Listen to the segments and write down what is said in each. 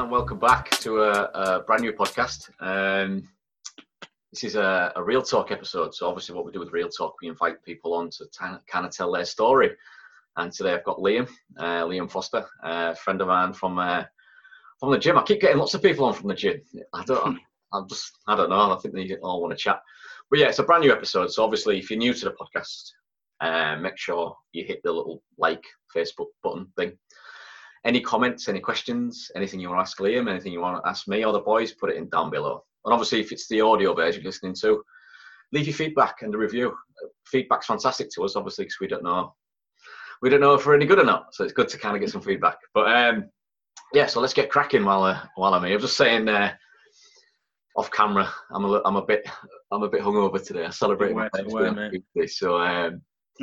and welcome back to a, a brand new podcast. Um, this is a, a, real talk episode. So, obviously, what we do with real talk, we invite people on to t- kind of tell their story. And today, I've got Liam, uh, Liam Foster, a friend of mine from uh, from the gym. I keep getting lots of people on from the gym. I don't. I'm just. I don't know. I think they all want to chat. But yeah, it's a brand new episode. So, obviously, if you're new to the podcast, uh, make sure you hit the little like Facebook button thing any comments, any questions, anything you want to ask Liam, anything you want to ask me or the boys, put it in down below. And obviously, if it's the audio version you're listening to, leave your feedback and a review. Feedback's fantastic to us, obviously, because we don't know we don't know if we're any good or not. So it's good to kind of get some feedback. But um, yeah, so let's get cracking while uh, while I'm here. I'm just saying uh, off camera, I'm a I'm a bit I'm a bit hungover today. I celebrated my birthday, so um,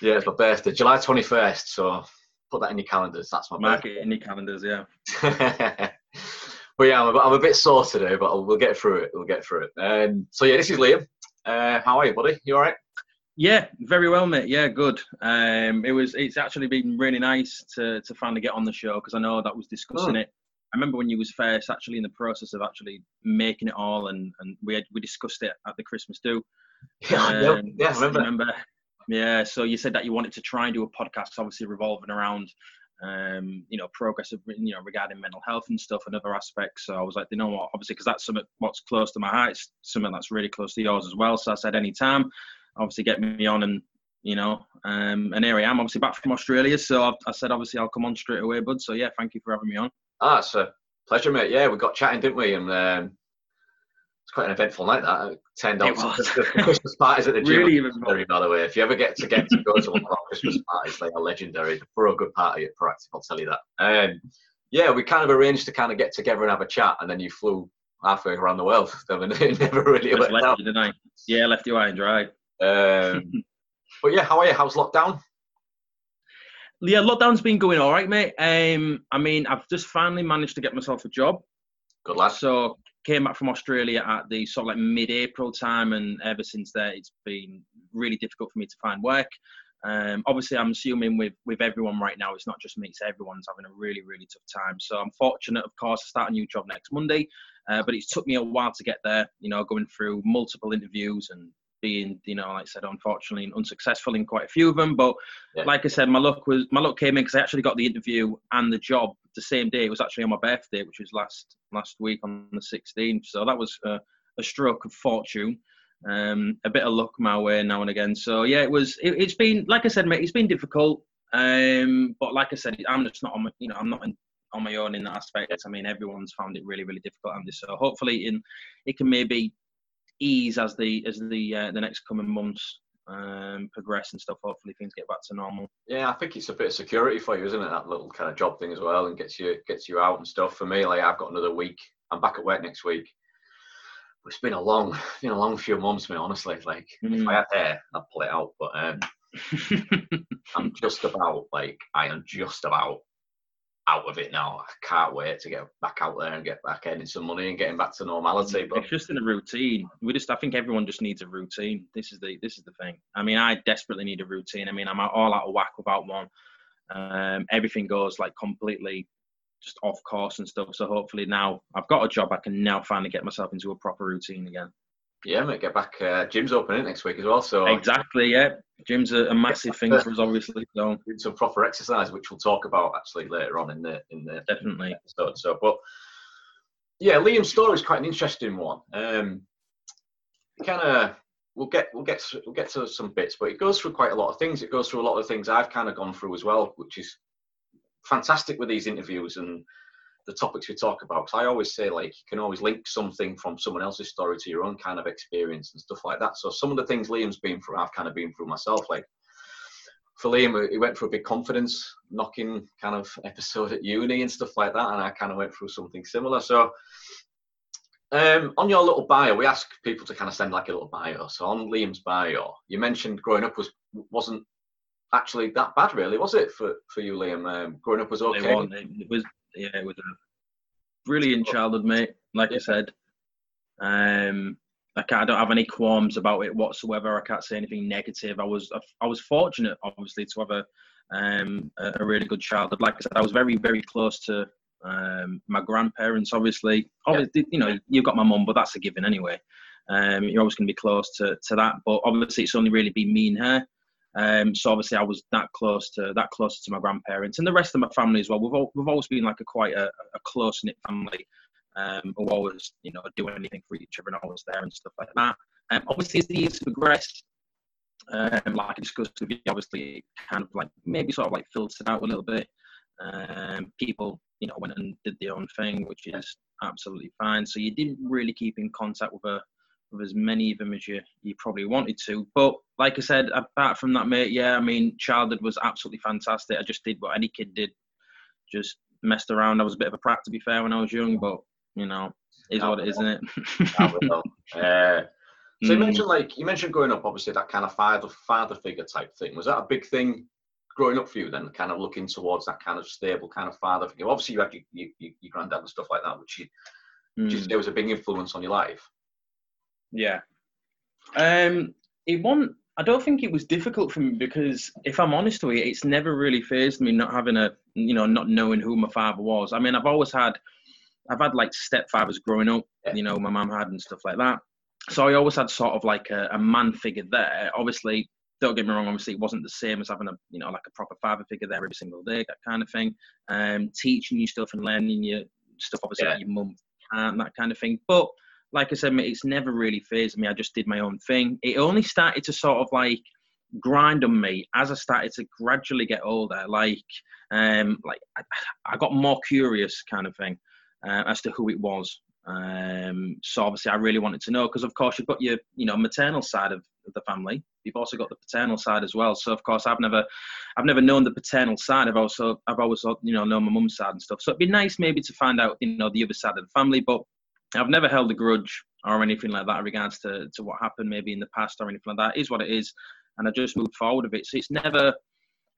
yeah, it's my birthday, July 21st. So put that in your calendars. That's my mark it in your calendars. Yeah. but yeah, I'm a, I'm a bit sore today, but we'll get through it. We'll get through it. Um, so yeah, this is Liam. Uh, how are you, buddy? You all right? Yeah, very well, mate. Yeah, good. Um, it was. It's actually been really nice to to finally get on the show because I know that was discussing oh. it. I remember when you was first actually in the process of actually making it all, and and we had, we discussed it at the Christmas do. Yeah, um, yeah, I remember. I remember yeah, so you said that you wanted to try and do a podcast, obviously revolving around, um, you know, progress of, you know, regarding mental health and stuff and other aspects. So I was like, you know what, obviously, because that's something what's close to my heart, it's something that's really close to yours as well. So I said, anytime, obviously, get me on and, you know, um, and here I am, obviously back from Australia. So I, I said, obviously, I'll come on straight away, bud. So yeah, thank you for having me on. Ah, it's a pleasure, mate. Yeah, we got chatting, didn't we? And um, it's quite an eventful night that ten dollars Christmas parties at the gym. Really legendary, by the way. If you ever get to get to go to one of our Christmas parties, they are legendary. For a good party at Proactive, I'll tell you that. Um, yeah, we kind of arranged to kind of get together and have a chat, and then you flew halfway around the world. never really left out. Yeah, left you high and dry. Um, but yeah, how are you? How's lockdown? Yeah, lockdown's been going all right, mate. Um, I mean, I've just finally managed to get myself a job. Good lad. So came back from Australia at the sort of like mid-April time, and ever since then it's been really difficult for me to find work. Um, obviously, I'm assuming with with everyone right now, it's not just me; it's everyone's having a really, really tough time. So I'm fortunate, of course, to start a new job next Monday, uh, but it took me a while to get there. You know, going through multiple interviews and being, you know, like I said, unfortunately unsuccessful in quite a few of them. But yeah. like I said, my luck was my luck came in because I actually got the interview and the job the same day. It was actually on my birthday, which was last last week on the 16th. So that was a, a stroke of fortune. Um, a bit of luck my way now and again. So yeah, it was. It, has been like I said, mate. It's been difficult. Um, but like I said, I'm just not on my. You know, I'm not in, on my own in that aspect. I mean, everyone's found it really, really difficult, Andy. So hopefully, in it can maybe ease as the as the uh, the next coming months um, progress and stuff. Hopefully things get back to normal. Yeah, I think it's a bit of security for you, isn't it? That little kind of job thing as well, and gets you gets you out and stuff. For me, like I've got another week. I'm back at work next week. It's been a long, been a long few months, man. Honestly, like mm. if I had hair, I'd pull it out. But um, I'm just about like I am just about out of it now. I can't wait to get back out there and get back earning some money and getting back to normality. But it's just in a routine. We just, I think everyone just needs a routine. This is the, this is the thing. I mean, I desperately need a routine. I mean, I'm all out of whack without one. Um, everything goes like completely just off course and stuff. So hopefully now I've got a job, I can now finally get myself into a proper routine again. Yeah, mate, get back. Uh, gym's opening next week as well. So exactly, yeah, gym's a, a massive thing for us, obviously. So some proper exercise, which we'll talk about actually later on in the in the definitely episode. So, but yeah, Liam's story is quite an interesting one. Um, kind of we'll get we'll get we'll get to some bits, but it goes through quite a lot of things. It goes through a lot of things I've kind of gone through as well, which is fantastic with these interviews and the topics we talk about. Because I always say, like, you can always link something from someone else's story to your own kind of experience and stuff like that. So some of the things Liam's been through, I've kind of been through myself. Like for Liam, he went through a big confidence knocking kind of episode at uni and stuff like that, and I kind of went through something similar. So um, on your little bio, we ask people to kind of send like a little bio. So on Liam's bio, you mentioned growing up was wasn't actually that bad, really, was it for for you, Liam? Um, growing up was okay. It, it was yeah, it was a brilliant childhood, mate. Like I said, um, I, can't, I don't have any qualms about it whatsoever. I can't say anything negative. I was I was fortunate, obviously, to have a um, a really good childhood. Like I said, I was very very close to Um, my grandparents, obviously, obviously, you know, you've got my mum, but that's a given anyway. Um, you're always going to be close to, to that, but obviously, it's only really been me and her. Um, so obviously, I was that close to that closer to my grandparents and the rest of my family as well. We've all, we've always been like a quite a, a close knit family. Um, who always you know do anything for each other and always there and stuff like that. Um, obviously, as the years progressed, um, like I discussed with you, obviously, kind of like maybe sort of like filtered out a little bit. Um, people, you know, went and did their own thing, which is absolutely fine. So you didn't really keep in contact with a with as many of them as you you probably wanted to. But like I said, apart from that, mate, yeah, I mean, childhood was absolutely fantastic. I just did what any kid did, just messed around. I was a bit of a prat, to be fair, when I was young, but you know, is what it is, isn't it? uh, so you mm. mentioned like you mentioned growing up, obviously that kind of father father figure type thing. Was that a big thing growing up for you then? Kind of looking towards that kind of stable kind of father figure. Obviously you had your, your, your granddad and stuff like that, which you, mm. just, there was a big influence on your life. Yeah. Um, it won't. I don't think it was difficult for me because, if I'm honest with you, it's never really phased me not having a, you know, not knowing who my father was. I mean, I've always had, I've had like stepfathers growing up, you know, my mum had and stuff like that. So I always had sort of like a, a man figure there. Obviously, don't get me wrong. Obviously, it wasn't the same as having a, you know, like a proper father figure there every single day, that kind of thing. Um, teaching you stuff and learning you stuff, obviously, yeah. like your mum and that kind of thing. But like I said, it's never really phased me. I just did my own thing. It only started to sort of like grind on me as I started to gradually get older. Like, um, like I, I got more curious, kind of thing, uh, as to who it was. Um, so obviously, I really wanted to know because, of course, you've got your, you know, maternal side of the family. You've also got the paternal side as well. So of course, I've never, I've never known the paternal side. I've also, I've always, you know, known my mum's side and stuff. So it'd be nice maybe to find out, you know, the other side of the family. But I've never held a grudge or anything like that in regards to, to what happened maybe in the past or anything like that. It is what it is, and I just moved forward with it. So it's never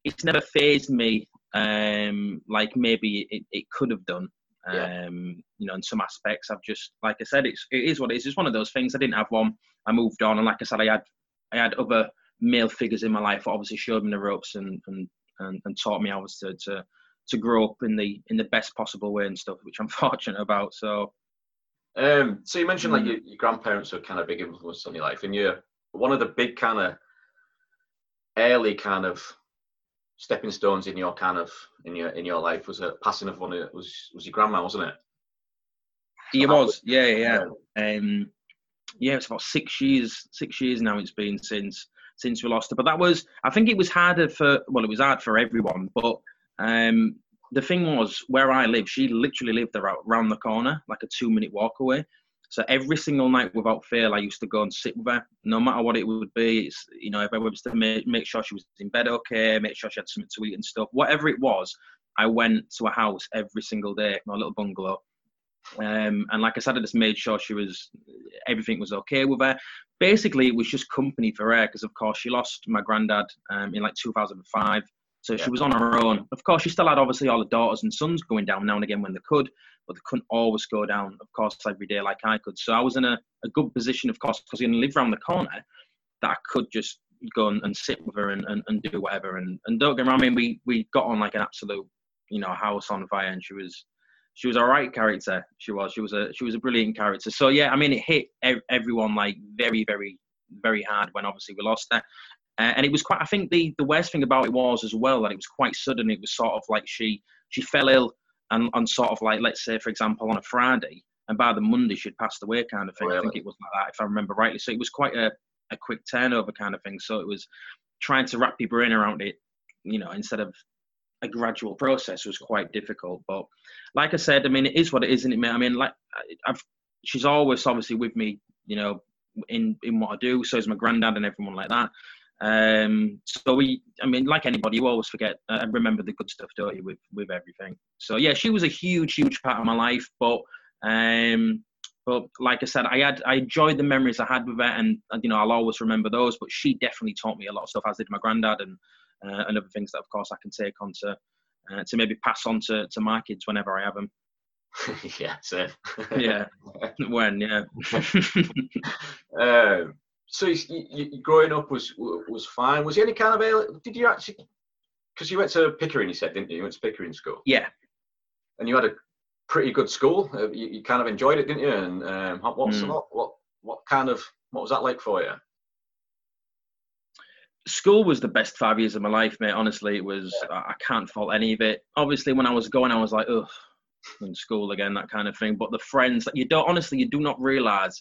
it's never phased me um, like maybe it, it could have done. Um, you know, in some aspects, I've just like I said, it's it is what it is. It's one of those things. I didn't have one. I moved on, and like I said, I had I had other male figures in my life that obviously showed me the ropes and and, and, and taught me how to, to to grow up in the in the best possible way and stuff, which I'm fortunate about. So um, so you mentioned like mm. your, your, grandparents were kind of big influence on your life, and you're one of the big kind of early kind of stepping stones in your kind of in your in your life was a passing of one of was was your grandma, wasn't it? It was, yeah, yeah. Um, yeah, it's about six years. Six years now. It's been since since we lost her. But that was, I think, it was harder for. Well, it was hard for everyone. But um, the thing was, where I live, she literally lived around the corner, like a two minute walk away. So every single night without fail, I used to go and sit with her, no matter what it would be. It's, you know, if I was to make, make sure she was in bed okay, make sure she had something to eat and stuff, whatever it was, I went to a house every single day, my little bungalow. Um, and like I said, I just made sure she was, everything was okay with her. Basically, it was just company for her because, of course, she lost my granddad um, in like 2005. So yeah. she was on her own. Of course, she still had obviously all the daughters and sons going down now and again when they could, but they couldn't always go down, of course, every day like I could. So I was in a, a good position, of course, because I live around the corner, that I could just go and, and sit with her and, and, and, do whatever. And, and don't get me wrong, I mean, we, we got on like an absolute, you know, house on fire, and she was she was a right character. She was she was a she was a brilliant character. So yeah, I mean, it hit everyone like very very very hard when obviously we lost her. Uh, and it was quite. I think the the worst thing about it was as well that it was quite sudden. It was sort of like she she fell ill and on sort of like let's say for example on a Friday and by the Monday she'd passed away kind of thing. Really? I think it was like that if I remember rightly. So it was quite a a quick turnover kind of thing. So it was trying to wrap your brain around it, you know, instead of a gradual process was quite difficult. But like I said, I mean, it is what it is, isn't it, mate? I mean, like I've she's always obviously with me, you know, in in what I do. So is my granddad and everyone like that. Um, so we, I mean, like anybody, you always forget uh, and remember the good stuff, don't you, with with everything. So yeah, she was a huge, huge part of my life. But um, but like I said, I had I enjoyed the memories I had with her, and you know I'll always remember those. But she definitely taught me a lot of stuff, as did my granddad, and uh, and other things that, of course, I can take on to uh, to maybe pass on to, to my kids whenever I have them. yeah, same. yeah, when yeah. um, so you, you, growing up was was fine. Was there any kind of did you actually? Because you went to Pickering, you said, didn't you? You went to Pickering school. Yeah. And you had a pretty good school. Uh, you, you, kind of enjoyed it, didn't you? And um, what's mm. what, what what kind of what was that like for you? School was the best five years of my life, mate. Honestly, it was. Yeah. I can't fault any of it. Obviously, when I was going, I was like, ugh, in school again, that kind of thing. But the friends that you don't honestly, you do not realize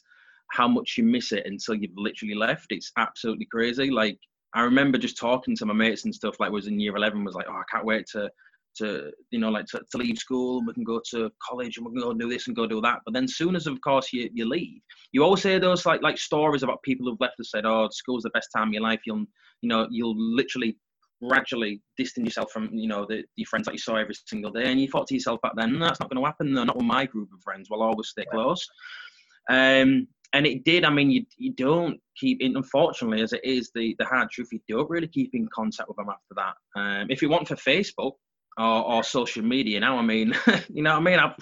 how much you miss it until you've literally left. It's absolutely crazy. Like I remember just talking to my mates and stuff. Like was in year eleven, was like, oh, I can't wait to to you know like to, to leave school. And we can go to college and we can go do this and go do that. But then soon as of course you, you leave, you always hear those like like stories about people who've left and said, oh, school's the best time of your life. You'll you know you'll literally gradually distance yourself from you know the, the friends that you saw every single day and you thought to yourself back then that's not going to happen no, not with my group of friends we'll always stay close um, and it did i mean you, you don't keep in unfortunately as it is the, the hard truth you don't really keep in contact with them after that um, if you want for facebook or, or social media now i mean you know what i mean I,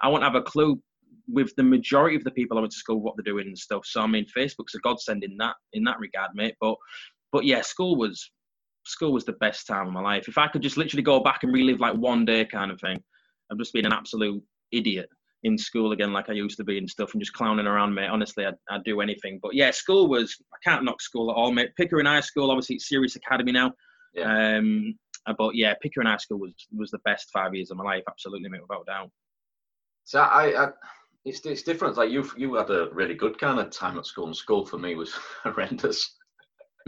I won't have a clue with the majority of the people I went to school what they're doing and stuff. So I mean, Facebook's a godsend in that in that regard, mate. But but yeah, school was school was the best time of my life. If I could just literally go back and relive like one day kind of thing, I've just been an absolute idiot in school again like I used to be and stuff and just clowning around, mate. Honestly, I'd, I'd do anything. But yeah, school was, I can't knock school at all, mate. Pickering High School, obviously it's Sirius Academy now. Yeah. Um, but yeah, Pickering High School was was the best five years of my life, absolutely, mate, without doubt. So I, I it's it's different. Like you you had a really good kind of time at school, and school for me was horrendous.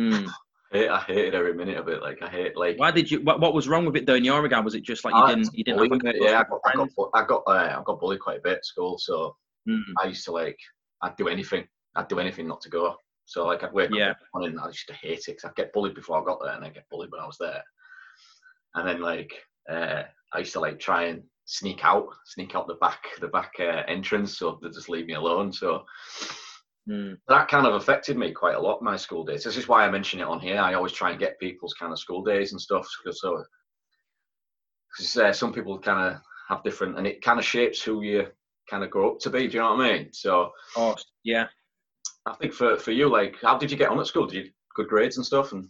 Mm. Hate, I hated every minute of it. Like I hate like. Why did you? What, what was wrong with it though in your regard? Was it just like you I, didn't you didn't have a Yeah, I got I got, I got, uh, I got bullied quite a bit at school, so mm. I used to like I'd do anything. I'd do anything not to go. So like I'd wake yeah. up and I used to hate it because I'd get bullied before I got there, and I'd get bullied when I was there. And then like uh, I used to like try and sneak out, sneak out the back the back uh, entrance, so they just leave me alone. So Mm. That kind of affected me quite a lot. My school days. This is why I mention it on here. I always try and get people's kind of school days and stuff because so because uh, some people kind of have different, and it kind of shapes who you kind of grow up to be. Do you know what I mean? So, oh yeah. I think for for you, like, how did you get on at school? Did you good grades and stuff? And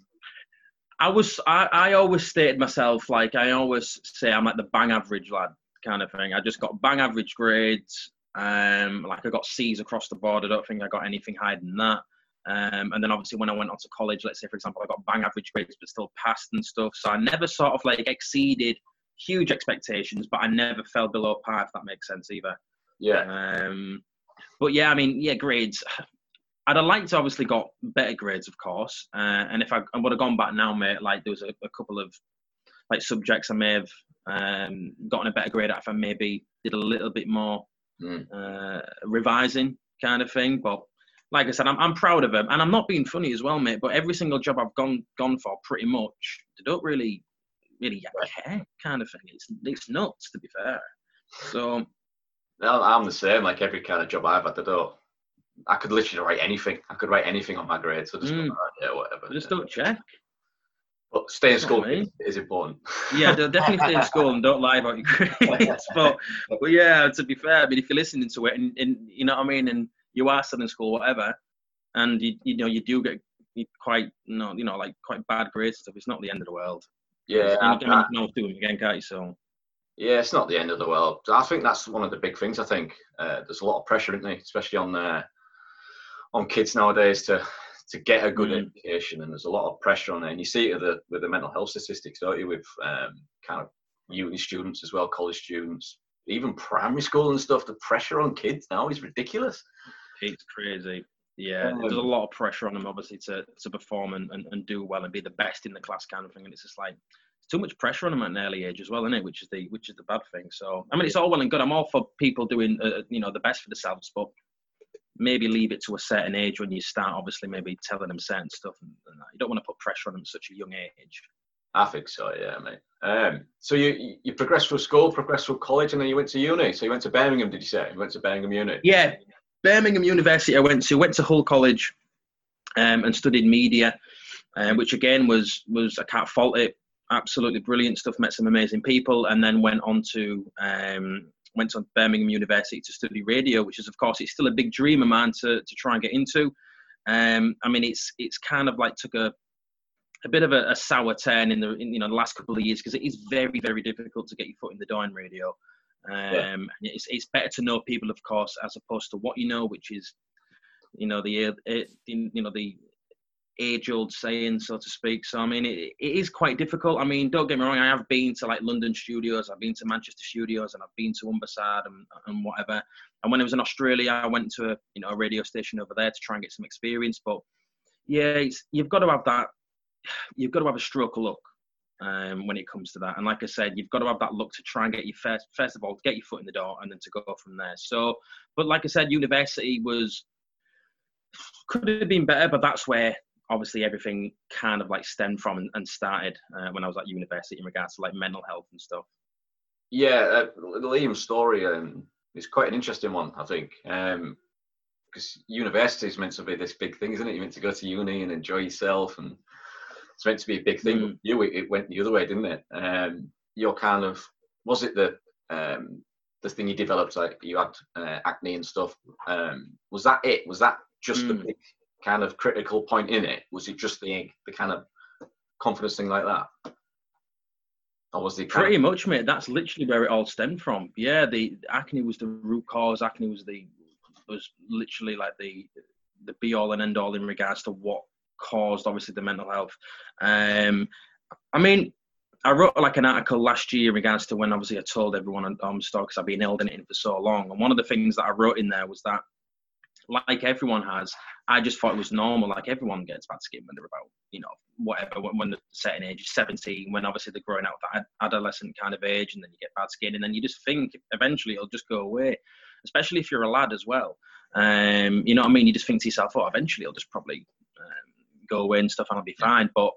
I was, I, I always stated myself like I always say I'm like the bang average lad kind of thing. I just got bang average grades. Um, like I got C's across the board. I don't think I got anything higher than that. Um, and then obviously when I went on to college, let's say for example, I got bang average grades but still passed and stuff. So I never sort of like exceeded huge expectations, but I never fell below par if that makes sense either. Yeah. Um, but yeah, I mean, yeah, grades. I'd have liked to obviously got better grades, of course. Uh, and if I, I would have gone back now, mate, like there was a, a couple of like subjects I may have um, gotten a better grade at if I maybe did a little bit more mm. uh, revising kind of thing. But like I said, I'm, I'm proud of them, and I'm not being funny as well, mate. But every single job I've gone gone for, pretty much, they don't really really care, kind of thing. It's it's nuts, to be fair. So. No, I'm the same. Like every kind of job I've had, I don't. I could literally write anything. I could write anything on my grades. So just mm. yeah, whatever. Just don't check. But stay in school is important. yeah, definitely stay in school and don't lie about your grades. but, but yeah, to be fair, I mean, if you're listening to it and, and you know what I mean, and you are still in school, whatever, and you you know you do get quite you know you know like quite bad grades stuff, it's not the end of the world. Yeah, I mean, you can always do them again, can't you? So. Yeah, it's not the end of the world. I think that's one of the big things. I think uh, there's a lot of pressure, isn't there? especially on uh, on kids nowadays to to get a good mm. education, and there's a lot of pressure on there. And you see it with the, with the mental health statistics, don't you? With um, kind of uni students as well, college students, even primary school and stuff. The pressure on kids now is ridiculous. It's crazy. Yeah, um, there's a lot of pressure on them, obviously, to to perform and, and, and do well and be the best in the class, kind of thing. And it's just like too much pressure on them at an early age as well, isn't it? Which is the which is the bad thing. So I mean, it's all well and good. I'm all for people doing uh, you know the best for themselves, but maybe leave it to a certain age when you start obviously maybe telling them certain stuff you don't want to put pressure on them at such a young age. I think so yeah mate. Um, so you you progressed through school progressed through college and then you went to uni. So you went to birmingham did you say? You went to birmingham uni. Yeah. Birmingham university i went to. Went to hull college um, and studied media um, which again was was i can't fault it absolutely brilliant stuff met some amazing people and then went on to um, went on to Birmingham University to study radio, which is of course it's still a big dream of mine to to try and get into. Um, I mean, it's it's kind of like took a a bit of a, a sour turn in the in, you know the last couple of years because it is very very difficult to get your foot in the door in radio. Um, yeah. it's it's better to know people, of course, as opposed to what you know, which is, you know, the you know the age-old saying, so to speak. So I mean, it, it is quite difficult. I mean, don't get me wrong. I have been to like London studios, I've been to Manchester studios, and I've been to Humberside and, and whatever. And when I was in Australia, I went to a you know a radio station over there to try and get some experience. But yeah, you've got to have that. You've got to have a stroke of luck um, when it comes to that. And like I said, you've got to have that luck to try and get you first. First of all, to get your foot in the door, and then to go from there. So, but like I said, university was could have been better, but that's where obviously everything kind of like stemmed from and, and started uh, when I was at university in regards to like mental health and stuff. Yeah, uh, Liam's story um, is quite an interesting one, I think. Um, because university is meant to be this big thing, isn't it? You're meant to go to uni and enjoy yourself, and it's meant to be a big thing. Mm. You, it, it, went the other way, didn't it? Um, you're kind of was it the um, the thing you developed? Like you had uh, acne and stuff. Um, was that it? Was that just mm. the big kind of critical point in it? Was it just the the kind of confidence thing like that? Or was the pretty of... much, mate? That's literally where it all stemmed from. Yeah, the acne was the root cause. Acne was the was literally like the the be all and end all in regards to what caused obviously the mental health. Um, I mean, I wrote like an article last year in regards to when obviously I told everyone on um, stock because I've been ill in it for so long, and one of the things that I wrote in there was that like everyone has, I just thought it was normal. Like everyone gets bad skin when they're about, you know, whatever, when, when they're certain age, 17, when obviously they're growing out that adolescent kind of age, and then you get bad skin, and then you just think eventually it'll just go away, especially if you're a lad as well. Um, you know what I mean? You just think to yourself, oh, eventually it'll just probably um, go away and stuff, and I'll be fine. But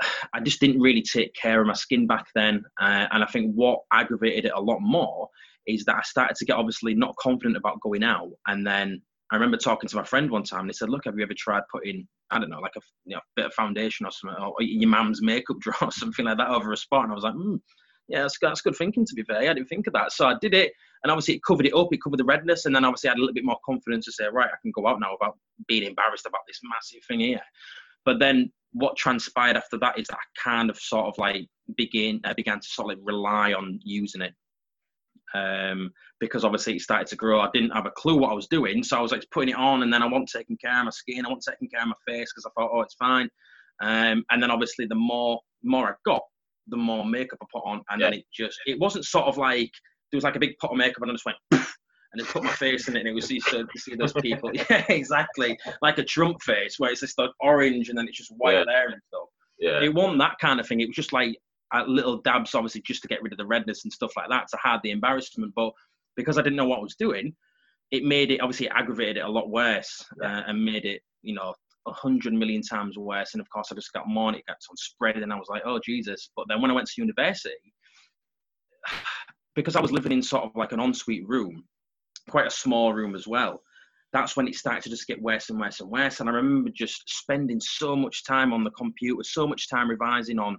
I just didn't really take care of my skin back then, uh, and I think what aggravated it a lot more is that I started to get obviously not confident about going out, and then I remember talking to my friend one time and he said, Look, have you ever tried putting, I don't know, like a you know, bit of foundation or something, or your mum's makeup drawer or something like that over a spot? And I was like, hmm, yeah, that's, that's good thinking to be fair. I didn't think of that. So I did it. And obviously it covered it up, it covered the redness. And then obviously I had a little bit more confidence to say, Right, I can go out now without being embarrassed about this massive thing here. But then what transpired after that is that I kind of sort of like begin, uh, began to sort of rely on using it um, because obviously it started to grow. I didn't have a clue what I was doing, so I was like putting it on, and then I wasn't taking care of my skin, I wasn't taking care of my face because I thought, oh, it's fine. Um, and then obviously the more more I got, the more makeup I put on, and yeah. then it just it wasn't sort of like there was like a big pot of makeup, and I just went. and then put my face in it, and it was you see, see those people. yeah, exactly, like a Trump face, where it's just like orange, and then it's just white yeah. there and stuff. Yeah. It wasn't that kind of thing. It was just like little dabs, obviously, just to get rid of the redness and stuff like that to hide the embarrassment. But because I didn't know what I was doing, it made it obviously aggravated it a lot worse uh, and made it, you know, a hundred million times worse. And of course, I just got more and it got on spread, and I was like, oh Jesus! But then when I went to university, because I was living in sort of like an ensuite room, quite a small room as well. That's when it started to just get worse and worse and worse. And I remember just spending so much time on the computer, so much time revising on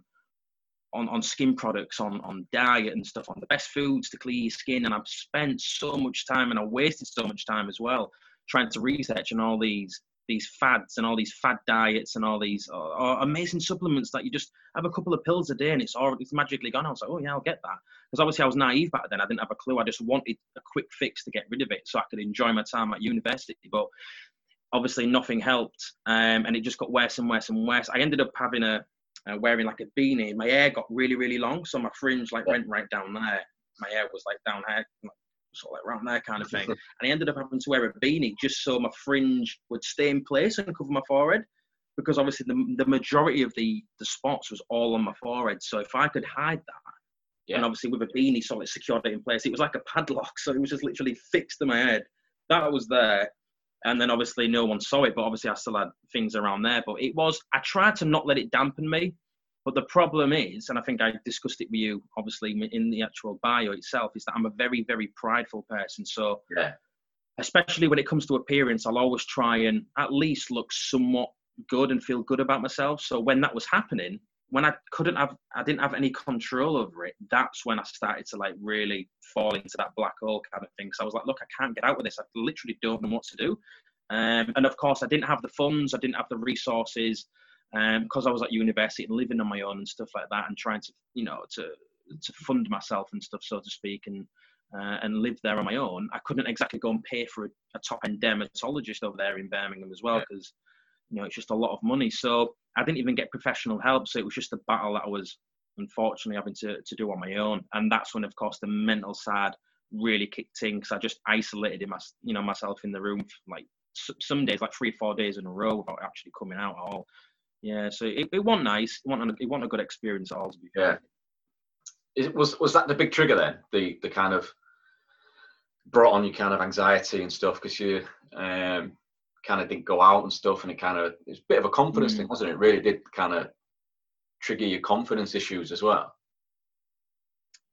on, on skin products, on, on diet and stuff, on the best foods to clear your skin. And I've spent so much time and I wasted so much time as well trying to research on all these these fads and all these fad diets and all these uh, uh, amazing supplements that you just have a couple of pills a day and it's all it's magically gone. I was like, oh yeah, I'll get that because obviously I was naive back then. I didn't have a clue. I just wanted a quick fix to get rid of it so I could enjoy my time at university. But obviously nothing helped, um, and it just got worse and worse and worse. I ended up having a uh, wearing like a beanie. My hair got really, really long, so my fringe like went right down there. My hair was like down here, sort of like around there kind of thing. and I ended up having to wear a beanie just so my fringe would stay in place and cover my forehead. Because obviously the, the majority of the, the spots was all on my forehead. So if I could hide that, yeah. and obviously with a beanie so it secured it in place, it was like a padlock. So it was just literally fixed to my head. That was there and then obviously no one saw it, but obviously I still had things around there. But it was I tried to not let it dampen me. But the problem is, and I think I discussed it with you, obviously in the actual bio itself, is that I'm a very very prideful person. So yeah. especially when it comes to appearance, I'll always try and at least look somewhat good and feel good about myself. So when that was happening, when I couldn't have, I didn't have any control over it. That's when I started to like really fall into that black hole kind of thing. So I was like, look, I can't get out of this. I literally don't know what to do. Um, and of course, I didn't have the funds, I didn't have the resources, because um, I was at university and living on my own and stuff like that, and trying to, you know, to to fund myself and stuff, so to speak. And uh, and lived there on my own, I couldn't exactly go and pay for a, a top end dermatologist over there in Birmingham as well because yeah. You know it's just a lot of money. So I didn't even get professional help. So it was just a battle that I was unfortunately having to, to do on my own. And that's when, of course, the mental side really kicked in because I just isolated in my, you know, myself in the room like some days, like three, or four days in a row without actually coming out at all. Yeah, so it, it wasn't nice. It wasn't, a, it wasn't a good experience at all. Yeah. It was was that the big trigger then? The the kind of brought on you kind of anxiety and stuff because you um, kind of didn't go out and stuff, and it kind of it's a bit of a confidence mm. thing, wasn't it? it? Really did kind of trigger your confidence issues as well.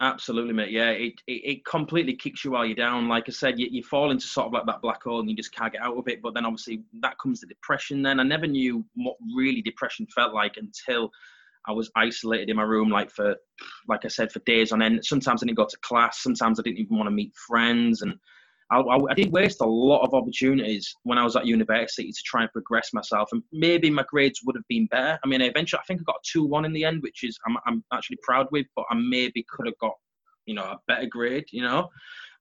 Absolutely, mate. Yeah, it, it, it, completely kicks you while you're down. Like I said, you, you fall into sort of like that black hole and you just can't get out of it. But then obviously that comes to depression. Then I never knew what really depression felt like until I was isolated in my room, like for, like I said, for days on end. Sometimes I didn't go to class. Sometimes I didn't even want to meet friends. And I, I, I, did waste a lot of opportunities when I was at university to try and progress myself, and maybe my grades would have been better. I mean, eventually, I think I got a two-one in the end, which is I'm, I'm actually proud with. But I maybe could have got, you know, a better grade. You know,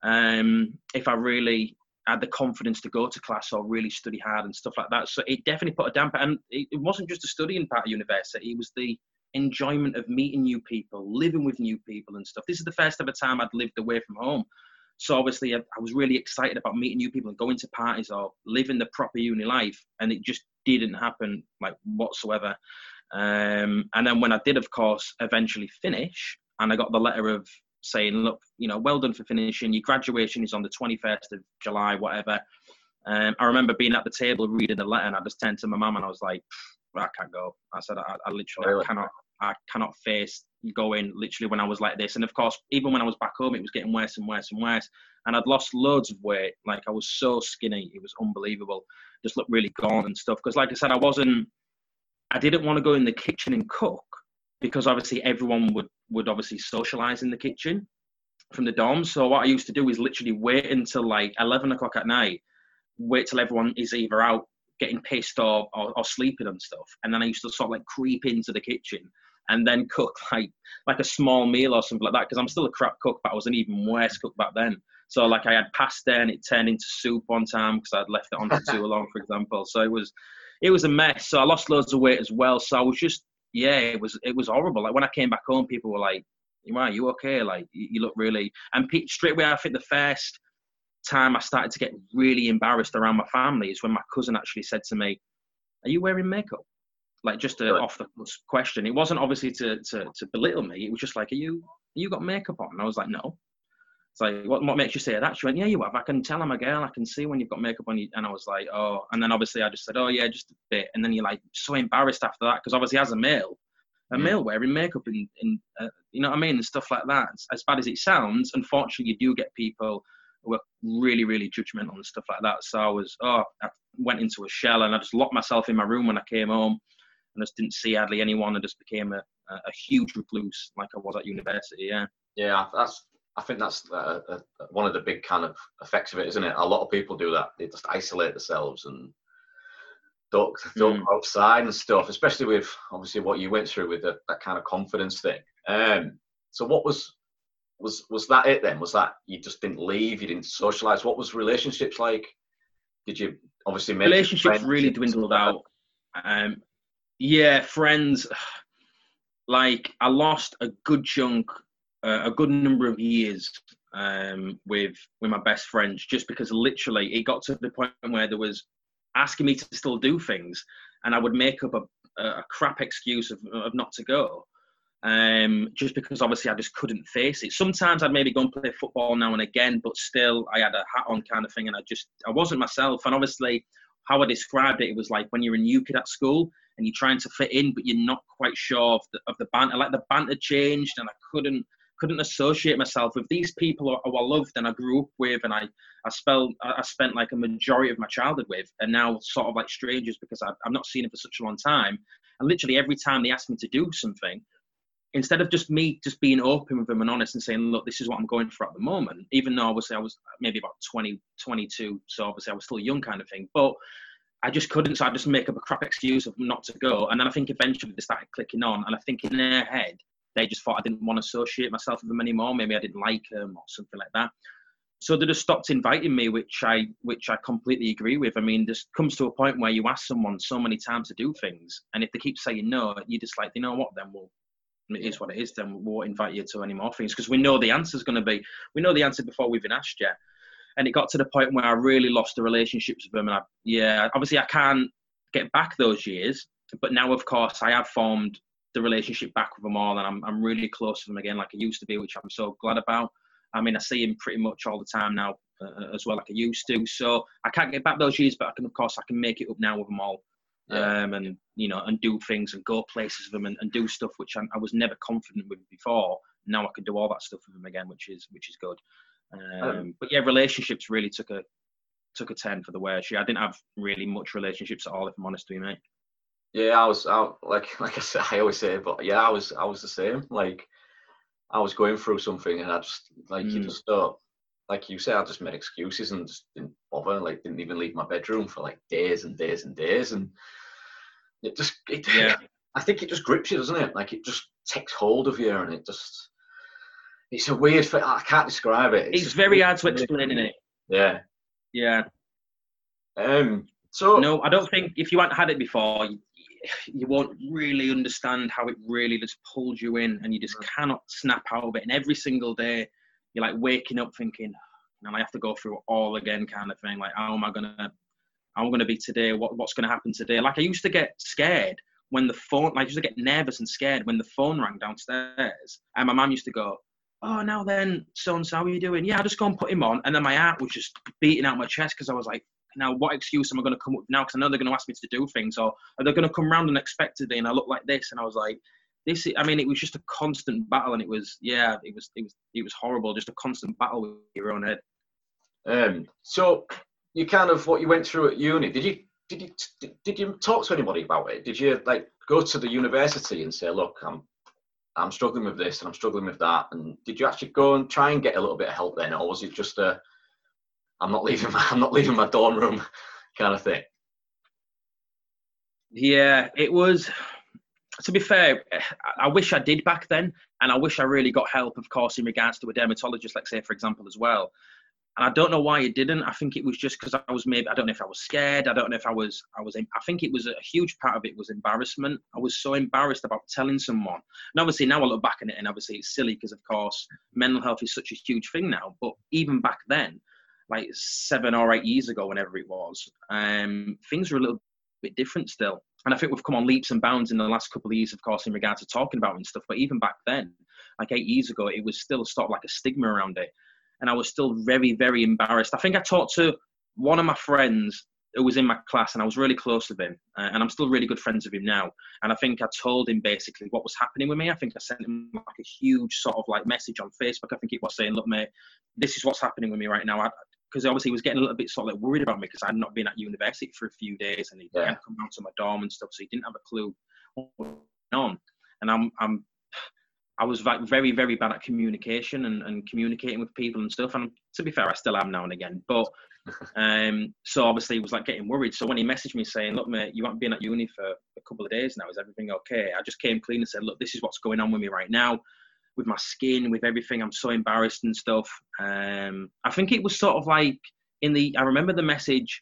um, if I really had the confidence to go to class or really study hard and stuff like that. So it definitely put a damper, and it, it wasn't just the studying part of university; it was the enjoyment of meeting new people, living with new people, and stuff. This is the first ever time I'd lived away from home. So obviously, I, I was really excited about meeting new people and going to parties or living the proper uni life, and it just didn't happen like whatsoever. Um, and then when I did, of course, eventually finish, and I got the letter of saying, "Look, you know, well done for finishing. Your graduation is on the 21st of July, whatever." Um, I remember being at the table reading the letter, and I just turned to my mum and I was like, "I can't go." I said, "I, I literally? I cannot, I cannot face going literally when I was like this. And of course, even when I was back home, it was getting worse and worse and worse. And I'd lost loads of weight. Like I was so skinny, it was unbelievable. Just looked really gone and stuff. Because like I said, I wasn't. I didn't want to go in the kitchen and cook because obviously everyone would would obviously socialize in the kitchen from the dorms. So what I used to do is literally wait until like eleven o'clock at night, wait till everyone is either out getting pissed or, or, or sleeping and stuff, and then I used to sort of like creep into the kitchen and then cook like like a small meal or something like that because I'm still a crap cook, but I was an even worse cook back then. So like I had pasta and it turned into soup one time because I'd left it on for too long, for example. So it was it was a mess. So I lost loads of weight as well. So I was just yeah, it was it was horrible. Like when I came back home, people were like, "Wow, you okay? Like you look really." And straight away, I think the first time I started to get really embarrassed around my family is when my cousin actually said to me, "Are you wearing makeup?" Like just a, off the question. It wasn't obviously to, to, to belittle me. It was just like, are you you got makeup on? And I was like, no. It's like, what, what makes you say that? She went, yeah, you have. I can tell I'm a girl. I can see when you've got makeup on you. And I was like, oh. And then obviously I just said, oh yeah, just a bit. And then you're like so embarrassed after that because obviously as a male, a mm. male wearing makeup and, and uh, you know what I mean, and stuff like that. As bad as it sounds, unfortunately, you do get people who are really, really judgmental and stuff like that. So I was, oh, I went into a shell and I just locked myself in my room when I came home and just didn't see hardly anyone and just became a, a huge recluse like I was at university. Yeah. Yeah, that's. I think that's uh, uh, one of the big kind of effects of it, isn't it? A lot of people do that. They just isolate themselves and don't don't mm. go outside and stuff. Especially with obviously what you went through with the, that kind of confidence thing. Um, so what was was was that it then? Was that you just didn't leave? You didn't socialize? What was relationships like? Did you obviously make relationships really dwindled out? Um, yeah, friends. Like I lost a good chunk, uh, a good number of years um, with with my best friends, just because literally it got to the point where there was asking me to still do things, and I would make up a, a crap excuse of, of not to go. Um, just because obviously I just couldn't face it. Sometimes I'd maybe go and play football now and again, but still I had a hat on kind of thing, and I just I wasn't myself. And obviously, how I described it, it was like when you're a new kid at school and you're trying to fit in, but you're not quite sure of the, of the banter. Like the banter changed, and I couldn't couldn't associate myself with these people who I loved and I grew up with, and I I spelled I spent like a majority of my childhood with, and now sort of like strangers because I, I've not seen them for such a long time. And literally every time they ask me to do something, instead of just me just being open with them and honest and saying, look, this is what I'm going for at the moment, even though obviously I was maybe about 20, 22, so obviously I was still young kind of thing. But I just couldn't, so I just make up a crap excuse of not to go. And then I think eventually they started clicking on, and I think in their head, they just thought I didn't want to associate myself with them anymore. Maybe I didn't like them or something like that. So they just stopped inviting me, which I which I completely agree with. I mean, this comes to a point where you ask someone so many times to do things, and if they keep saying no, you just like, you know what? Then we'll it is what it is. Then we won't invite you to any more things because we know the answer is going to be. We know the answer before we've been asked yet. And it got to the point where I really lost the relationships with them. And I, yeah, obviously I can't get back those years, but now of course I have formed the relationship back with them all, and I'm I'm really close to them again, like I used to be, which I'm so glad about. I mean, I see him pretty much all the time now uh, as well, like I used to. So I can't get back those years, but I can, of course, I can make it up now with them all. Yeah. Um, and you know, and do things and go places with them and, and do stuff which I, I, was never confident with before. Now I can do all that stuff with them again, which is which is good. Um, um, but yeah, relationships really took a took a ten for the worse. I didn't have really much relationships at all, if I'm honest with you, mate. Yeah, I was I, like like I said, I always say, but yeah, I was I was the same. Like I was going through something, and I just like mm. you just don't like you said, I just made excuses and just didn't bother. Like didn't even leave my bedroom for like days and days and days, and it just it, yeah. I think it just grips you, doesn't it? Like it just takes hold of you, and it just it's a weird. thing. I can't describe it. It's, it's very hard to explain, isn't it? Yeah. Yeah. Um. So no, I don't think if you hadn't had it before, you, you won't really understand how it really just pulled you in, and you just mm. cannot snap out of it. And every single day you're like waking up thinking, and I have to go through it all again, kind of thing. Like, how am I gonna, how am I gonna be today? What, what's gonna happen today? Like, I used to get scared when the phone, like, I used to get nervous and scared when the phone rang downstairs, and my mum used to go, "Oh, now then, so, how are you doing? Yeah, I just go and put him on," and then my heart was just beating out my chest because I was like, now what excuse am I going to come up now? Because I know they're going to ask me to do things, or are they going to come round unexpectedly and I look like this? And I was like, this i mean it was just a constant battle and it was yeah it was it was it was horrible just a constant battle with your own head um so you kind of what you went through at uni did you did you did you talk to anybody about it did you like go to the university and say look i'm i'm struggling with this and i'm struggling with that and did you actually go and try and get a little bit of help then or was it just a i'm not leaving my i'm not leaving my dorm room kind of thing yeah it was to be fair, I wish I did back then, and I wish I really got help, of course, in regards to a dermatologist, like say, for example, as well. And I don't know why it didn't. I think it was just because I was maybe I don't know if I was scared. I don't know if I was I was. I think it was a huge part of it was embarrassment. I was so embarrassed about telling someone. And obviously now I look back on it, and obviously it's silly because of course mental health is such a huge thing now. But even back then, like seven or eight years ago, whenever it was, um, things were a little bit different still. And I think we've come on leaps and bounds in the last couple of years, of course, in regards to talking about and stuff. But even back then, like eight years ago, it was still sort of like a stigma around it. And I was still very, very embarrassed. I think I talked to one of my friends who was in my class and I was really close with him. Uh, and I'm still really good friends with him now. And I think I told him basically what was happening with me. I think I sent him like a huge sort of like message on Facebook. I think it was saying, look, mate, this is what's happening with me right now. Because obviously he was getting a little bit sort of like worried about me because I'd not been at university for a few days and he yeah. come down to my dorm and stuff, so he didn't have a clue what was going on. And I'm, I'm, I was like very, very bad at communication and, and communicating with people and stuff. And to be fair, I still am now and again. But um, so obviously he was like getting worried. So when he messaged me saying, "Look, mate, you haven't been at uni for a couple of days now. Is everything okay?" I just came clean and said, "Look, this is what's going on with me right now." with my skin, with everything. I'm so embarrassed and stuff. Um, I think it was sort of like in the. I remember the message.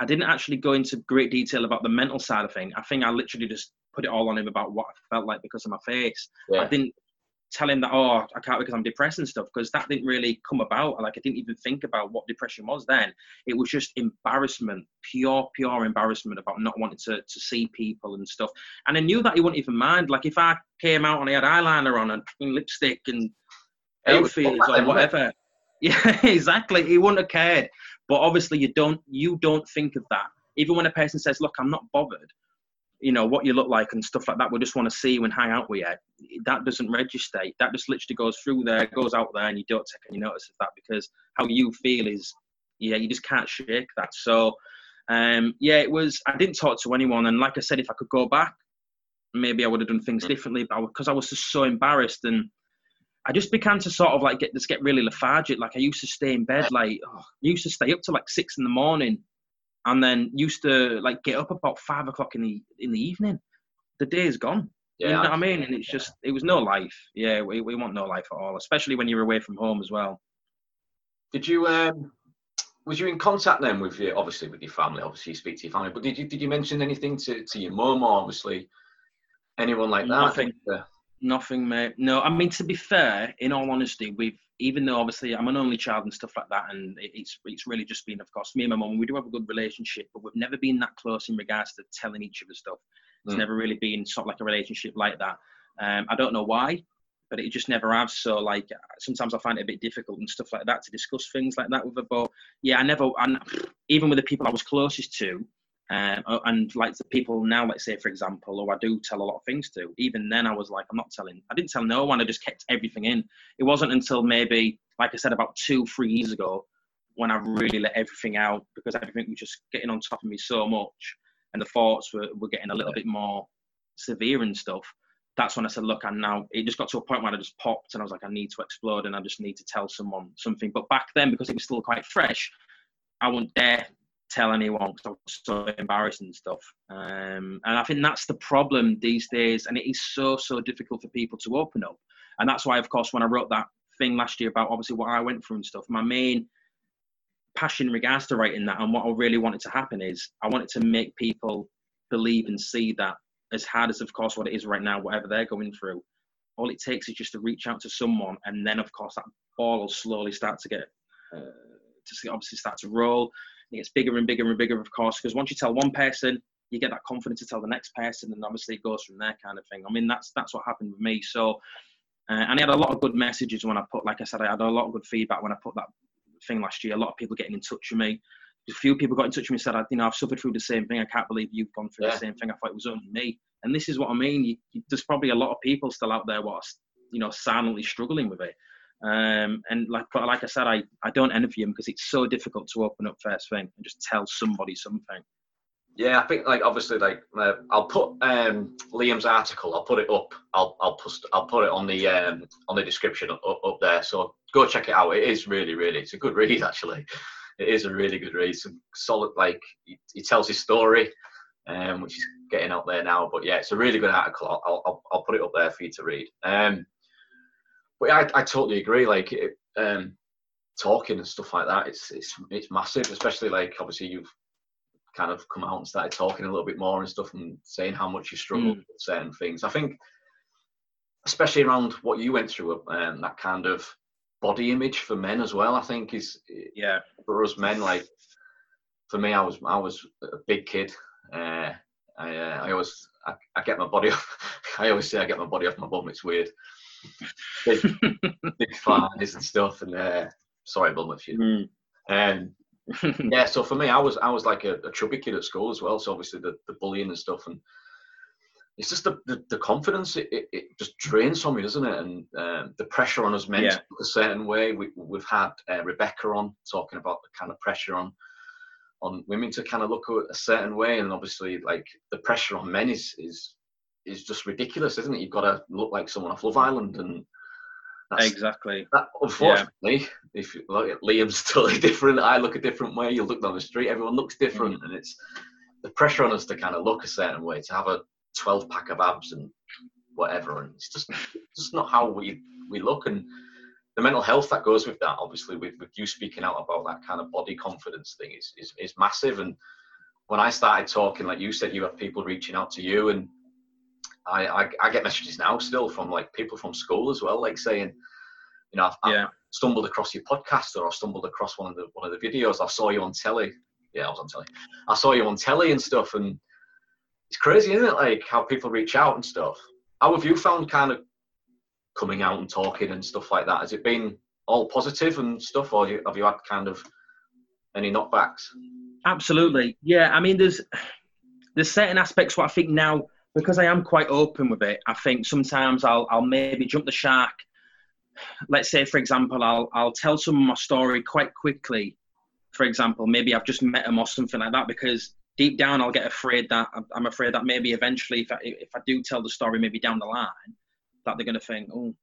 I didn't actually go into great detail about the mental side of thing. I think I literally just put it all on him about what I felt like because of my face. Yeah. I didn't tell him that oh I can't because I'm depressed and stuff because that didn't really come about. Like I didn't even think about what depression was then. It was just embarrassment, pure pure embarrassment about not wanting to to see people and stuff. And I knew that he wouldn't even mind. Like if I came out and I had eyeliner on and lipstick and outfits or whatever. Yeah, exactly. He wouldn't have cared. But obviously you don't you don't think of that. Even when a person says, Look, I'm not bothered you know what you look like and stuff like that. We just want to see you and hang out with you. That doesn't register. That just literally goes through there, goes out there, and you don't take any notice of that because how you feel is, yeah, you just can't shake that. So, um, yeah, it was. I didn't talk to anyone, and like I said, if I could go back, maybe I would have done things differently. But because I, I was just so embarrassed and. I just began to sort of like get just get really lethargic. Like I used to stay in bed, like oh, I used to stay up to like six in the morning and then used to like get up about five o'clock in the in the evening. The day is gone. Yeah, you know what I mean? And it's just, it was no life. Yeah, we, we want no life at all, especially when you're away from home as well. Did you, um, was you in contact then with your, obviously with your family? Obviously, you speak to your family, but did you did you mention anything to, to your mum or obviously anyone like that? Nothing. Nothing, mate. No, I mean to be fair, in all honesty, we've even though obviously I'm an only child and stuff like that, and it's it's really just been, of course, me and my mum. We do have a good relationship, but we've never been that close in regards to telling each other stuff. It's mm. never really been sort of like a relationship like that. Um, I don't know why, but it just never has. So like sometimes I find it a bit difficult and stuff like that to discuss things like that with her. But yeah, I never, and even with the people I was closest to, um, and like the people now, let's say for example, or I do tell a lot of things to. Even then, I was like, I'm not telling. I didn't tell no one. I just kept everything in. It wasn't until maybe, like I said, about two, three years ago, when I really let everything out because everything was just getting on top of me so much, and the thoughts were, were getting a little bit more severe and stuff. That's when I said, look, I'm now. It just got to a point where I just popped, and I was like, I need to explode, and I just need to tell someone something. But back then, because it was still quite fresh, I wouldn't dare tell anyone because I was so embarrassed and stuff. Um, and I think that's the problem these days, and it is so so difficult for people to open up. And that's why, of course, when I wrote that thing last year about obviously what I went through and stuff, my main passion in regards to writing that and what I really wanted to happen is I wanted to make people believe and see that as hard as of course what it is right now, whatever they're going through, all it takes is just to reach out to someone, and then of course that ball will slowly start to get. Uh, to see obviously start to roll it gets bigger and bigger and bigger, of course, because once you tell one person, you get that confidence to tell the next person, and obviously it goes from there, kind of thing. I mean, that's that's what happened with me. So, uh, and I had a lot of good messages when I put, like I said, I had a lot of good feedback when I put that thing last year. A lot of people getting in touch with me. A few people got in touch with me and said, you know, I've suffered through the same thing. I can't believe you've gone through yeah. the same thing. I thought it was only me. And this is what I mean. You, you, there's probably a lot of people still out there what are, you know, silently struggling with it. Um, and like like I said, I, I don't envy him because it's so difficult to open up first thing and just tell somebody something. Yeah, I think like obviously like uh, I'll put um, Liam's article. I'll put it up. I'll I'll post. I'll put it on the um, on the description up, up there. So go check it out. It is really really. It's a good read actually. It is a really good read. Some solid like he, he tells his story, um, which is getting out there now. But yeah, it's a really good article. I'll I'll, I'll put it up there for you to read. Um, but I, I totally agree. Like it, um, talking and stuff like that, it's it's it's massive. Especially like obviously you've kind of come out and started talking a little bit more and stuff and saying how much you struggle mm. with certain things. I think, especially around what you went through, um, that kind of body image for men as well. I think is yeah for us men. Like for me, I was I was a big kid. Uh, I uh, I always I, I, get my body off. I always say I get my body off my bum. It's weird big, big flies and stuff. And uh, sorry, bum, if you. Mm. Um, yeah, so for me, I was I was like a, a, chubby kid at school as well. So obviously the, the bullying and stuff, and it's just the the, the confidence it, it, it, just drains from me, doesn't it? And um, the pressure on us men yeah. a certain way. We we've had uh, Rebecca on talking about the kind of pressure on on women to kind of look a certain way, and obviously like the pressure on men is is is just ridiculous, isn't it? You've got to look like someone off Love Island, and exactly. That, unfortunately, yeah. if you look at Liam's totally different, I look a different way. You look down the street, everyone looks different, mm-hmm. and it's the pressure on us to kind of look a certain way, to have a 12 pack of abs and whatever, and it's just just not how we we look, and the mental health that goes with that, obviously, with, with you speaking out about that kind of body confidence thing is, is, is massive. And when I started talking, like you said, you have people reaching out to you and I, I, I get messages now still from like people from school as well, like saying, you know, I've, yeah. I've stumbled across your podcast or I stumbled across one of the one of the videos. I saw you on telly. Yeah, I was on telly. I saw you on telly and stuff, and it's crazy, isn't it? Like how people reach out and stuff. How have you found kind of coming out and talking and stuff like that? Has it been all positive and stuff, or have you had kind of any knockbacks? Absolutely, yeah. I mean, there's there's certain aspects what I think now because I am quite open with it, I think sometimes I'll I'll maybe jump the shark. Let's say, for example, I'll I'll tell someone my story quite quickly. For example, maybe I've just met them or something like that, because deep down I'll get afraid that I'm afraid that maybe eventually, if I, if I do tell the story, maybe down the line, that they're going to think, oh,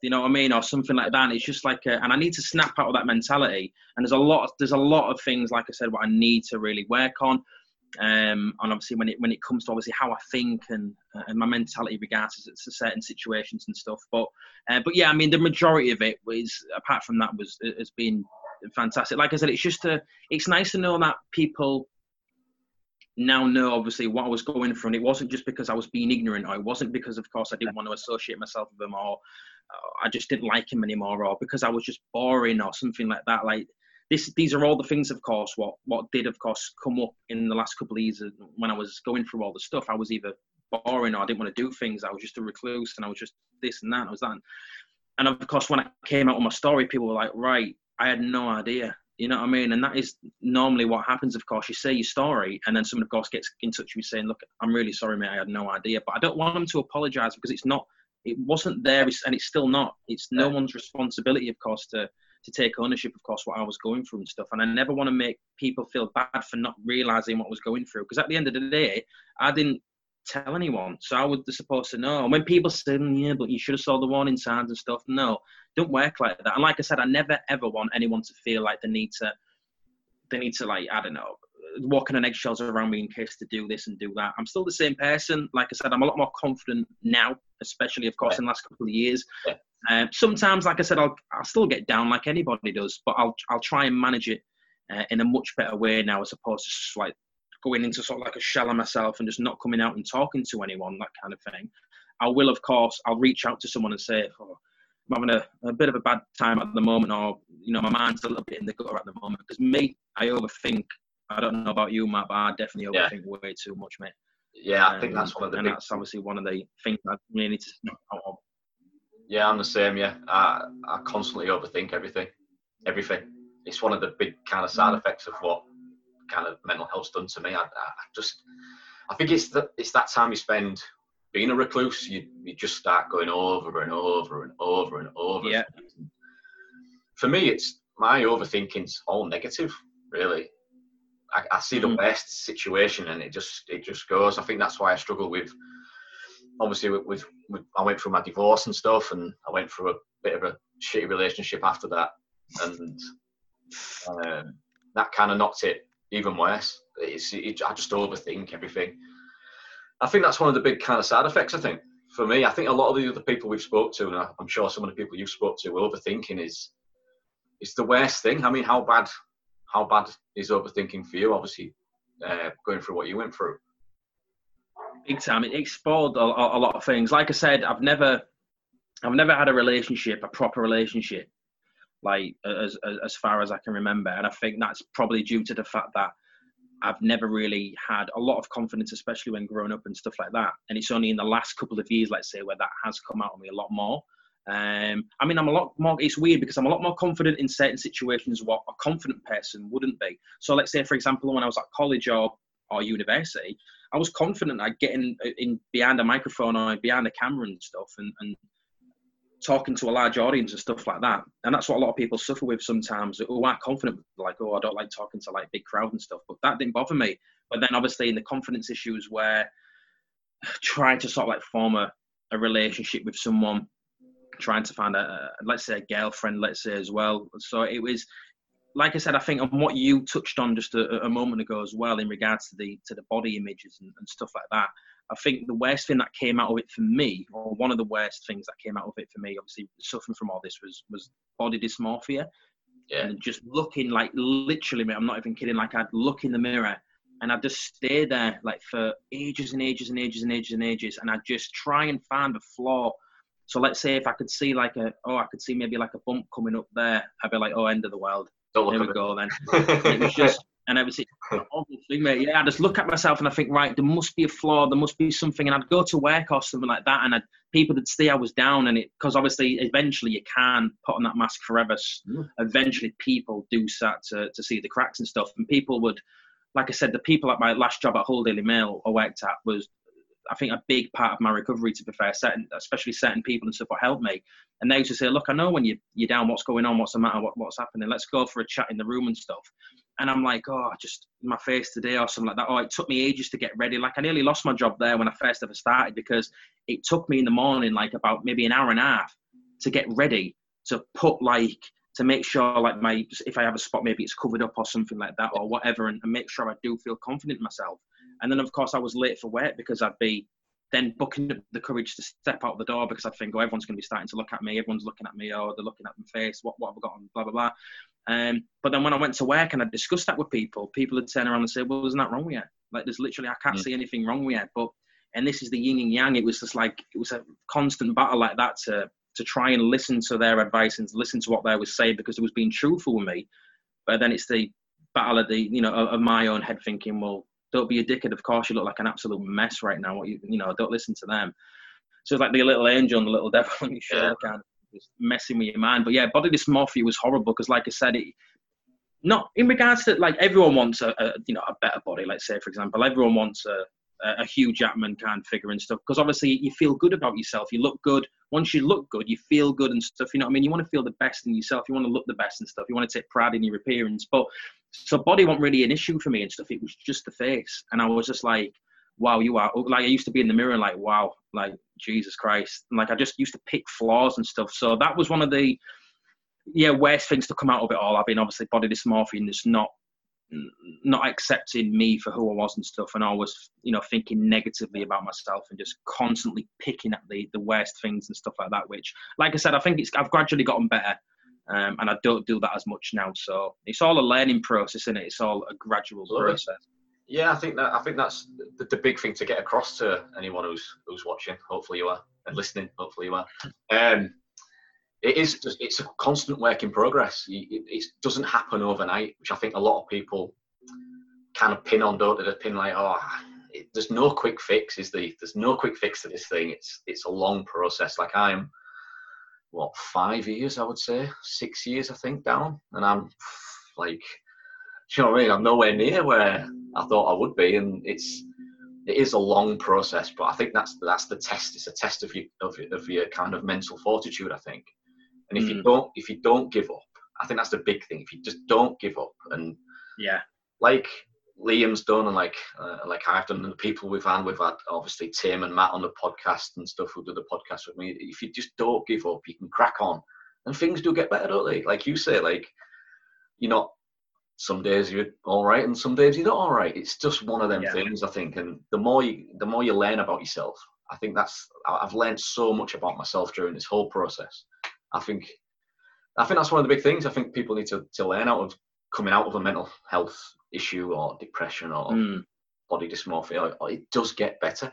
you know what I mean, or something like that. And it's just like, a, and I need to snap out of that mentality. And there's a lot, there's a lot of things, like I said, what I need to really work on Um, and obviously, when it when it comes to obviously how I think and uh, and my mentality regards to certain situations and stuff, but uh, but yeah, I mean, the majority of it was apart from that was has been fantastic. Like I said, it's just a it's nice to know that people now know obviously what I was going through, and it wasn't just because I was being ignorant, or it wasn't because, of course, I didn't want to associate myself with them, or uh, I just didn't like him anymore, or because I was just boring, or something like that. Like this, these are all the things, of course, what what did, of course, come up in the last couple of years uh, when I was going through all the stuff. I was either boring, or I didn't want to do things. I was just a recluse, and I was just this and that. And I was that. And of course, when I came out with my story, people were like, "Right, I had no idea." You know what I mean? And that is normally what happens. Of course, you say your story, and then someone, of course, gets in touch with you saying, "Look, I'm really sorry, mate. I had no idea." But I don't want them to apologise because it's not, it wasn't there, and it's still not. It's no one's responsibility, of course, to to take ownership, of course, what I was going through and stuff. And I never want to make people feel bad for not realising what I was going through because at the end of the day, I didn't tell anyone. So I was supposed to know. And when people say, mm, yeah, but you should have saw the warning signs and stuff, no, don't work like that. And like I said, I never ever want anyone to feel like they need to, they need to like, I don't know, walking on eggshells around me in case to do this and do that. I'm still the same person. Like I said, I'm a lot more confident now, especially of course yeah. in the last couple of years. Yeah. Um, sometimes, like I said, I'll I'll still get down like anybody does, but I'll I'll try and manage it uh, in a much better way now as opposed to just like going into sort of like a shell of myself and just not coming out and talking to anyone, that kind of thing. I will, of course, I'll reach out to someone and say, oh, I'm having a, a, bit of a bad time at the moment, or, you know, my mind's a little bit in the gutter at the moment. Because me, I overthink. I don't know about you, Matt, but I definitely overthink yeah. way too much, mate. Yeah, I think that's one of the and big... that's obviously one of the things I really need to of. Yeah, I'm the same. Yeah, I I constantly overthink everything, everything. It's one of the big kind of side effects of what kind of mental health's done to me. I, I just, I think it's that it's that time you spend being a recluse. You you just start going over and over and over and over. Yeah. For me, it's my overthinking's all negative, really. I, I see mm. the worst situation and it just it just goes. I think that's why I struggle with. Obviously, with, with, with I went through my divorce and stuff, and I went through a bit of a shitty relationship after that, and um, that kind of knocked it even worse. It's, it, I just overthink everything. I think that's one of the big kind of side effects. I think for me, I think a lot of the other people we've spoke to, and I'm sure some of the people you've spoke to, overthinking is it's the worst thing. I mean, how bad how bad is overthinking for you? Obviously, uh, going through what you went through. Big time. It exposed a, a lot of things. Like I said, I've never I've never had a relationship, a proper relationship, like as, as, far as I can remember. And I think that's probably due to the fact that I've never really had a lot of confidence, especially when growing up and stuff like that. And it's only in the last couple of years, let's say, where that has come out of me a lot more. Um, I mean, I'm a lot more. It's weird because I'm a lot more confident in certain situations what a confident person wouldn't be. So, let's say, for example, when I was at college or or university, I was confident I'd get in, in behind a microphone or behind a camera and stuff, and, and talking to a large audience and stuff like that. And that's what a lot of people suffer with sometimes who aren't confident, like, oh, I don't like talking to like big crowd and stuff. But that didn't bother me. But then obviously in the confidence issues where trying to sort of like form a, a relationship with someone, trying to find a, a let's say a girlfriend, let's say as well. So it was like I said, I think on what you touched on just a, a, moment ago as well in regards to the to the body images and, and stuff like that. I think the worst thing that came out of it for me, or one of the worst things that came out of it for me, obviously suffering from all this, was was body dysmorphia. Yeah. And just looking like literally, I'm not even kidding. Like I'd look in the mirror and I'd just stay there like for ages and ages and ages and ages and ages, and I'd just try and find a flaw. So let's say if I could see like a, oh, I could see maybe like a bump coming up there, I'd be like, oh, end of the world. Don't there we go then. it was just and I was obviously, mate, yeah, I just look at myself and I think, right, there must be a flaw, there must be something. And I'd go to work or something like that, and I'd, people would see I was down, and it because obviously, eventually, you can't put on that mask forever. Mm. Eventually, people do start to, to see the cracks and stuff, and people would, like I said, the people at my last job at Hull Daily Mail I worked at was I think a big part of my recovery, to be fair, certain, especially certain people and stuff, what helped me. And they used to say, "Look, I know when you you're down, what's going on, what's the matter, what, what's happening. Let's go for a chat in the room and stuff." And I'm like, "Oh, just my face today or something like that." Oh, it took me ages to get ready. Like I nearly lost my job there when I first ever started because it took me in the morning like about maybe an hour and a half to get ready to put like to make sure like my if I have a spot maybe it's covered up or something like that or whatever and, and make sure I do feel confident in myself. And then of course I was late for work because I'd be then booking up the courage to step out the door because I'd think, oh, everyone's going to be starting to look at me. Everyone's looking at me, oh, they're looking at my face. What, what have I got on? Blah, blah, blah. Um, but then when I went to work and I discussed that with people, people would turn around and say, well, isn't that wrong with you. Like, there's literally, I can't mm. see anything wrong with you. But, and this is the yin and yang. It was just like, it was a constant battle like that to, to try and listen to their advice and listen to what they were saying because it was being truthful with me. But then it's the battle of the, you know, of, of my own head thinking, well, don't be a dickhead. Of course, you look like an absolute mess right now. What you, you know, don't listen to them. So it's like the little angel and the little devil on your shoulder, kind of just messing with your mind. But yeah, body dysmorphia was horrible because, like I said, it not in regards to like everyone wants a, a you know a better body. Let's say, for example, everyone wants a a Hugh Jackman kind of figure and stuff because obviously you feel good about yourself. You look good. Once you look good, you feel good and stuff. You know what I mean? You want to feel the best in yourself. You want to look the best and stuff. You want to take pride in your appearance. But so body wasn't really an issue for me and stuff. It was just the face, and I was just like, wow, you are like I used to be in the mirror and like, wow, like Jesus Christ, and like I just used to pick flaws and stuff. So that was one of the yeah worst things to come out of it all. I've been obviously body dysmorphia and just not not accepting me for who I was and stuff, and I was you know, thinking negatively about myself and just constantly picking at the the worst things and stuff like that. Which, like I said, I think it's I've gradually gotten better, um, and I don't do that as much now. So it's all a learning process, and it? It's all a gradual process. Yeah, I think that I think that's the, the, big thing to get across to anyone who's who's watching. Hopefully you are and listening. Hopefully you are. Um, it is just, it's a constant work in progress. It, it, doesn't happen overnight, which I think a lot of people kind of pin on, don't they? pin like, oh, it, there's no quick fix. Is the there's no quick fix to this thing. It's it's a long process. Like I'm what five years, I would say, six years, I think, down, and I'm like, you know what I mean? I'm nowhere near where I thought I would be, and it's it is a long process. But I think that's that's the test. It's a test of your of, of your kind of mental fortitude. I think and if mm. you don't, if you don't give up, I think that's the big thing. If you just don't give up, and yeah, like Liam's done, and like uh, like I've done, and the people we've had, we've had obviously Tim and Matt on the podcast and stuff who do the podcast with me. If you just don't give up, you can crack on, and things do get better, don't they? Like you say, like you're not. Some days you're all right, and some days you're not all right. It's just one of them yeah. things, I think. And the more you, the more you learn about yourself, I think that's I've learned so much about myself during this whole process. I think I think that's one of the big things. I think people need to, to learn out of coming out of a mental health issue or depression or mm. body dysmorphia. Or, it does get better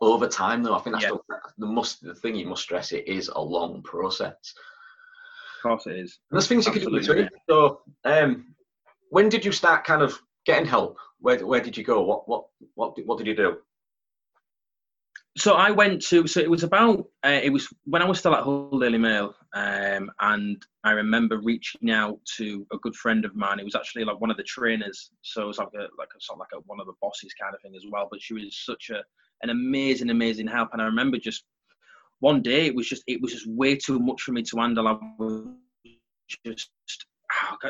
over time, though. I think that's yeah. the, the must the thing you must stress. It is a long process. Of course, it is. And there's things Absolutely. you can do too. So, um, when did you start kind of getting help? Where where did you go? What what what what did you do? So I went to so it was about uh, it was when I was still at Hull Daily Mail, um, and I remember reaching out to a good friend of mine. It was actually like one of the trainers, so it was like a like a sort of like a, one of the bosses kind of thing as well. But she was such a an amazing, amazing help, and I remember just one day it was just it was just way too much for me to handle. I was just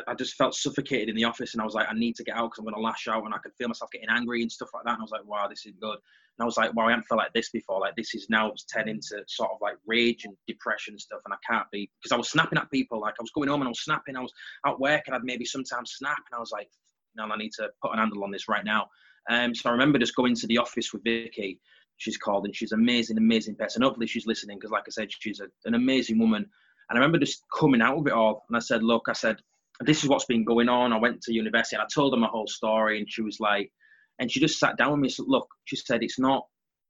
I just felt suffocated in the office, and I was like, I need to get out because I'm going to lash out, and I could feel myself getting angry and stuff like that. And I was like, wow, this is good. And I was like, wow, I haven't felt like this before. Like this is now it's turning to sort of like rage and depression and stuff, and I can't be because I was snapping at people. Like I was going home and I was snapping. I was at work and I'd maybe sometimes snap, and I was like, no, I need to put an handle on this right now. Um, so I remember just going to the office with Vicky. She's called, and she's amazing, amazing person. Hopefully, she's listening because, like I said, she's a, an amazing woman. And I remember just coming out of it all, and I said, look, I said, this is what's been going on. I went to university and I told her my whole story, and she was like, and she just sat down with me. and Said, Look, she said, it's not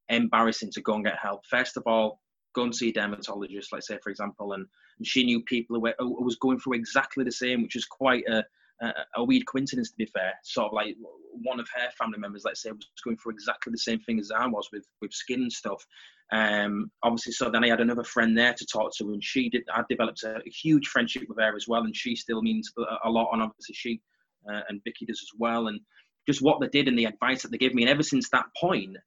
embarrassing to go and get help. First of all, go and see a dermatologist, let's say, for example. And, and she knew people who, were, who was going through exactly the same, which is quite a, a, a, weird coincidence, to be fair. Sort of like one of her family members, let's say, was going through exactly the same thing as I was with, with skin and stuff. Um, obviously, so then I had another friend there to talk to, and she did. I developed a, a huge friendship with her as well, and she still means a, lot. And obviously, she uh, and Vicky does as well. And just what they did and the advice that they gave me, and ever since that point,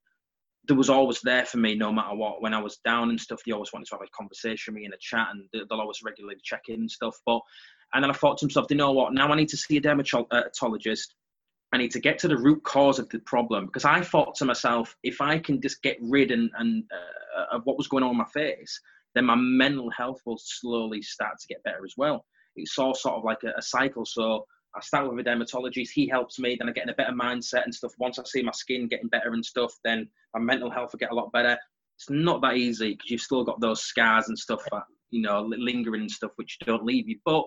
there was always there for me no matter what. When I was down and stuff, they always wanted to have a conversation with me in a chat, and they'll always regularly check in and stuff. But and then I thought to myself, you know what? Now I need to see a dermatologist I need to get to the root cause of the problem because I thought to myself, if I can just get rid and, and uh, of what was going on in my face, then my mental health will slowly start to get better as well. It's all sort of like a, a cycle. So I start with a dermatologist, he helps me, then I get in a better mindset and stuff. Once I see my skin getting better and stuff, then my mental health will get a lot better. It's not that easy because you've still got those scars and stuff that, you know, lingering and stuff which don't leave you. But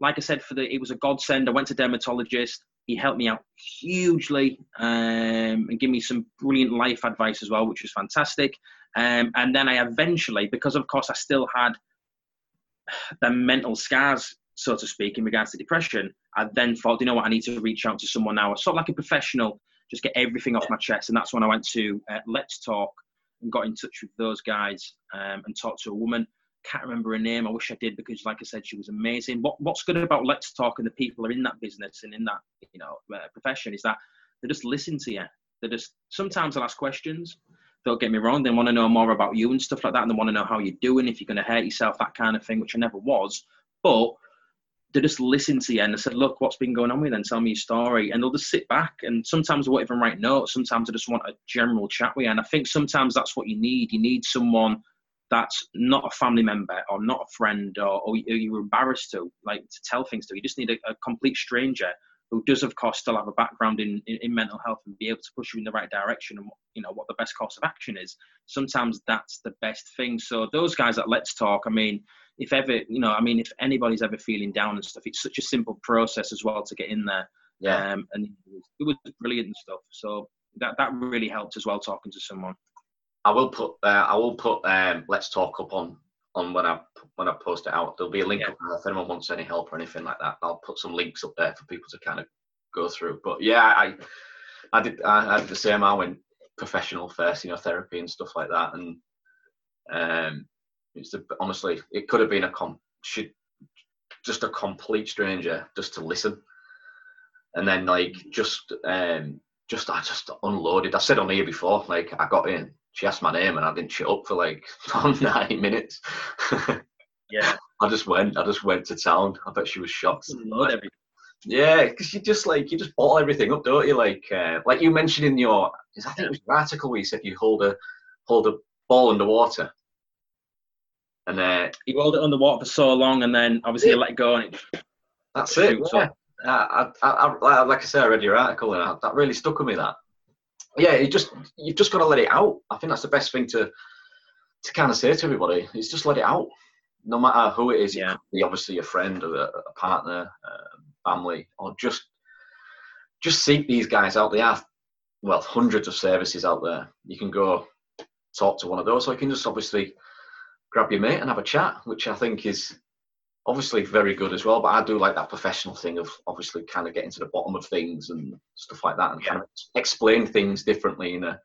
like I said, for the it was a godsend. I went to dermatologist. He helped me out hugely um, and gave me some brilliant life advice as well, which was fantastic. Um, and then I eventually, because of course I still had the mental scars so to speak, in regards to depression, I then thought, you know what, I need to reach out to someone now, sort of like a professional, just get everything off my chest. And that's when I went to uh, Let's Talk and got in touch with those guys um, and talked to a woman. Can't remember her name. I wish I did because, like I said, she was amazing. What What's good about Let's Talk and the people are in that business and in that you know uh, profession is that they just listen to you. They just sometimes they'll ask questions. Don't get me wrong. They want to know more about you and stuff like that, and they want to know how you're doing, if you're going to hurt yourself, that kind of thing, which I never was. But they just listen to you and they said, look, what's been going on with you? Then tell me your story. And they'll just sit back and sometimes they won't even write notes. Sometimes I just want a general chat with you. And I think sometimes that's what you need. You need someone that's not a family member or not a friend or, or you're embarrassed to, like to tell things to. You just need a, a complete stranger who does of course still have a background in, in, in, mental health and be able to push you in the right direction and you know what the best course of action is sometimes that's the best thing so those guys that let's talk i mean if ever you know i mean if anybody's ever feeling down and stuff it's such a simple process as well to get in there yeah um, and it was brilliant and stuff so that that really helped as well talking to someone i will put uh, i will put um, let's talk up on on when I when I post it out. There'll be a link yeah. up there if anyone wants any help or anything like that. I'll put some links up there for people to kind of go through. But yeah, I I did I, I did the same. I went professional first, you know, therapy and stuff like that, and um, it's a, honestly it could have been a com should just a complete stranger just to listen, and then like just um just I just unloaded. I said on here before, like I got in she asked my name and I didn't shut up for like nine minutes. yeah. I just went. I just went to town. I bet she was shocked. yeah, because you just like you just bottle everything up, don't you? Like uh, like you mentioned in your I think it was your article where you said you hold a hold a ball underwater. And uh, you hold it underwater for so long, and then obviously yeah. you let it go, and it that's it. Yeah. I, I, I, like I said, I read your article, and that really stuck with me. That yeah, you just you've just got to let it out. I think that's the best thing to to kind of say to everybody is just let it out, no matter who it is. Yeah. It be obviously a friend or a, a partner, uh, family, or just just seek these guys out. They have well hundreds of services out there. You can go talk to one of those, or you can just obviously grab your mate and have a chat, which I think is obviously very good as well. But I do like that professional thing of obviously kind of getting to the bottom of things and stuff like that, and yeah. kind of explain things differently in a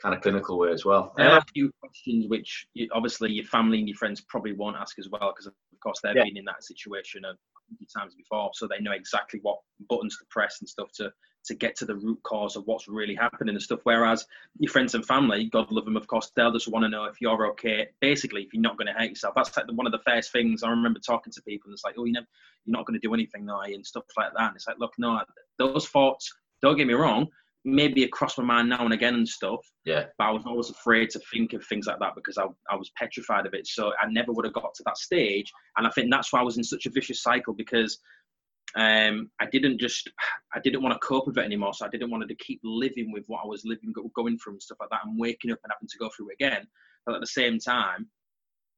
kind of clinical way as well. There are a few questions which you, obviously your family and your friends probably won't ask as well because of course they've yeah. been in that situation a few times before, so they know exactly what buttons to press and stuff to to get to the root cause of what's really happening and stuff. Whereas your friends and family, God love them, of course, they'll just want to know if you're okay. Basically, if you're not going to hurt yourself, that's like one of the first things I remember talking to people. And it's like, oh, you know, you're not going to do anything, are you? And stuff like that. And it's like, look, no, those thoughts. Don't get me wrong. Maybe across my mind now and again and stuff. Yeah. But I was always afraid to think of things like that because I, I was petrified of it. So I never would have got to that stage. And I think that's why I was in such a vicious cycle because um, I didn't just I didn't want to cope with it anymore. So I didn't want to keep living with what I was living going through and stuff like that, and waking up and having to go through it again. But at the same time,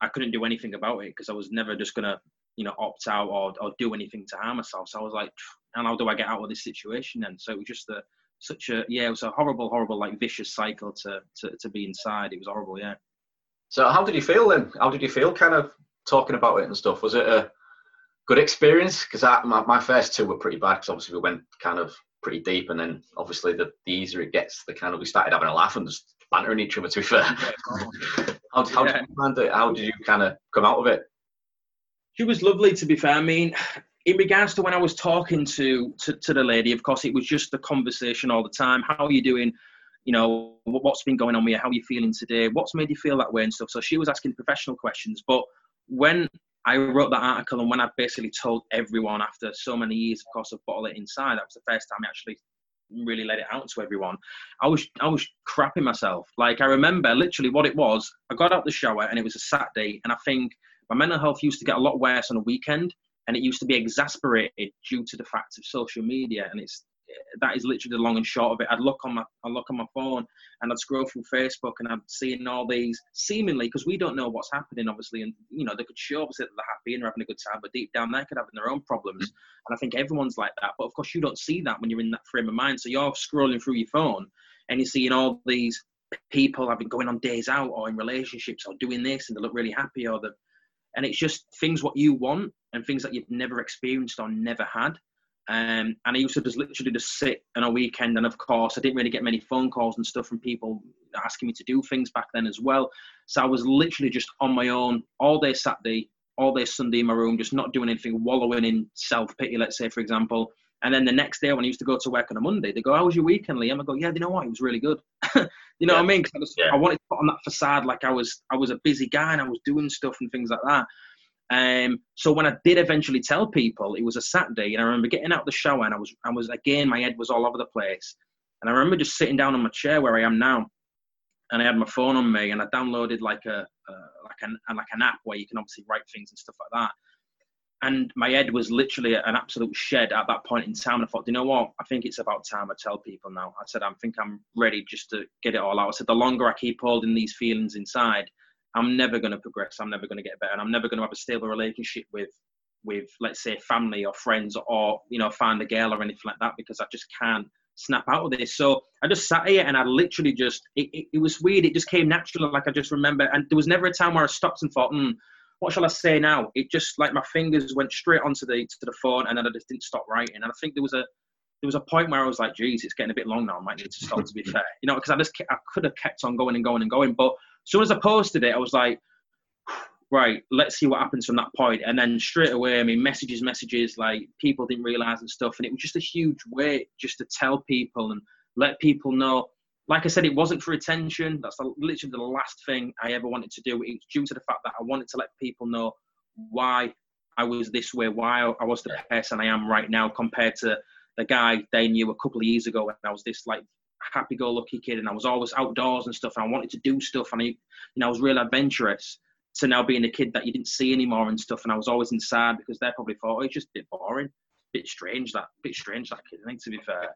I couldn't do anything about it because I was never just gonna you know opt out or, or do anything to harm myself. So I was like, and how do I get out of this situation? And so it was just a such a yeah, it was a horrible, horrible like vicious cycle to to to be inside. It was horrible, yeah. So how did you feel then? How did you feel kind of talking about it and stuff? Was it a good experience because my, my first two were pretty bad because obviously we went kind of pretty deep and then obviously the, the easier it gets the kind of we started having a laugh and just bantering each other to be fair. How, how, yeah. did you how did you kind of come out of it? She was lovely to be fair. I mean in regards to when i was talking to, to to the lady of course it was just the conversation all the time. How are you doing? You know what's been going on with you? How are you feeling today? What's made you feel that way and stuff? So she was asking professional questions. But when I wrote that article, and when I basically told everyone after so many years, of course, of bottle it inside, that was the first time I actually really let it out to everyone. I was I was crapping myself. Like I remember literally what it was. I got out the shower and it was a Saturday, and I think my mental health used to get a lot worse on a weekend, and it used to be exasperated due to the fact of social media. And it's that is literally the long and short of it. I'd look on my I'd look on my phone and I'd scroll through Facebook and I'm seeing all these seemingly because we don't know what's happening obviously and you know they could show us that they're happy and they're having a good time but deep down they could have their own problems mm-hmm. and I think everyone's like that but of course you don't see that when you're in that frame of mind so you're scrolling through your phone and you're seeing all these people having going on days out or in relationships or doing this and they look really happy or the and it's just things what you want and things that you've never experienced or never had um, and I used to just literally just sit on a weekend, and of course, I didn't really get many phone calls and stuff from people asking me to do things back then as well. So I was literally just on my own all day Saturday, all day Sunday in my room, just not doing anything, wallowing in self pity, let's say, for example. And then the next day, when I used to go to work on a Monday, they go, "How was your weekend, Liam?" I go, "Yeah, you know what? It was really good." you know yeah. what I mean? I, just, yeah. I wanted to put on that facade like I was, I was a busy guy and I was doing stuff and things like that. Um, so when I did eventually tell people, it was a Saturday, and I remember getting out of the shower, and I was, I was again, my head was all over the place, and I remember just sitting down on my chair where I am now, and I had my phone on me, and I downloaded like a, uh, like an, like an app where you can obviously write things and stuff like that. And my head was literally an absolute shed at that point in time. And I thought, do you know what? I think it's about time I tell people now. I said, I think I'm ready just to get it all out. I said, the longer I keep holding these feelings inside, I'm never going to progress. I'm never going to get better, and I'm never going to have a stable relationship with with let's say family or friends or you know find a girl or anything like that because I just can't snap out of this. So I just sat here and I literally just it, it, it was weird. It just came natural. Like I just remember, and there was never a time where I stopped and thought, hmm, what shall I say now? It just like my fingers went straight onto the to the phone, and then I just didn't stop writing. And I think there was a there was a point where I was like, geez, it's getting a bit long now. I might need to stop. to be fair, you know, because I just I could have kept on going and going and going, but soon as I posted it, I was like, right, let's see what happens from that point. And then straight away, I mean, messages, messages, like people didn't realize and stuff. And it was just a huge weight just to tell people and let people know. Like I said, it wasn't for attention. That's the, literally the last thing I ever wanted to do. It's due to the fact that I wanted to let people know why I was this way, why I was the person I am right now compared to the guy they knew a couple of years ago when I was this like happy-go-lucky kid, and I was always outdoors and stuff, and I wanted to do stuff, and I, you know, I was real adventurous. To now being a kid that you didn't see anymore and stuff, and I was always inside because they probably thought, oh, it's just a bit boring, a bit strange that, a bit strange that kid. I think to be fair.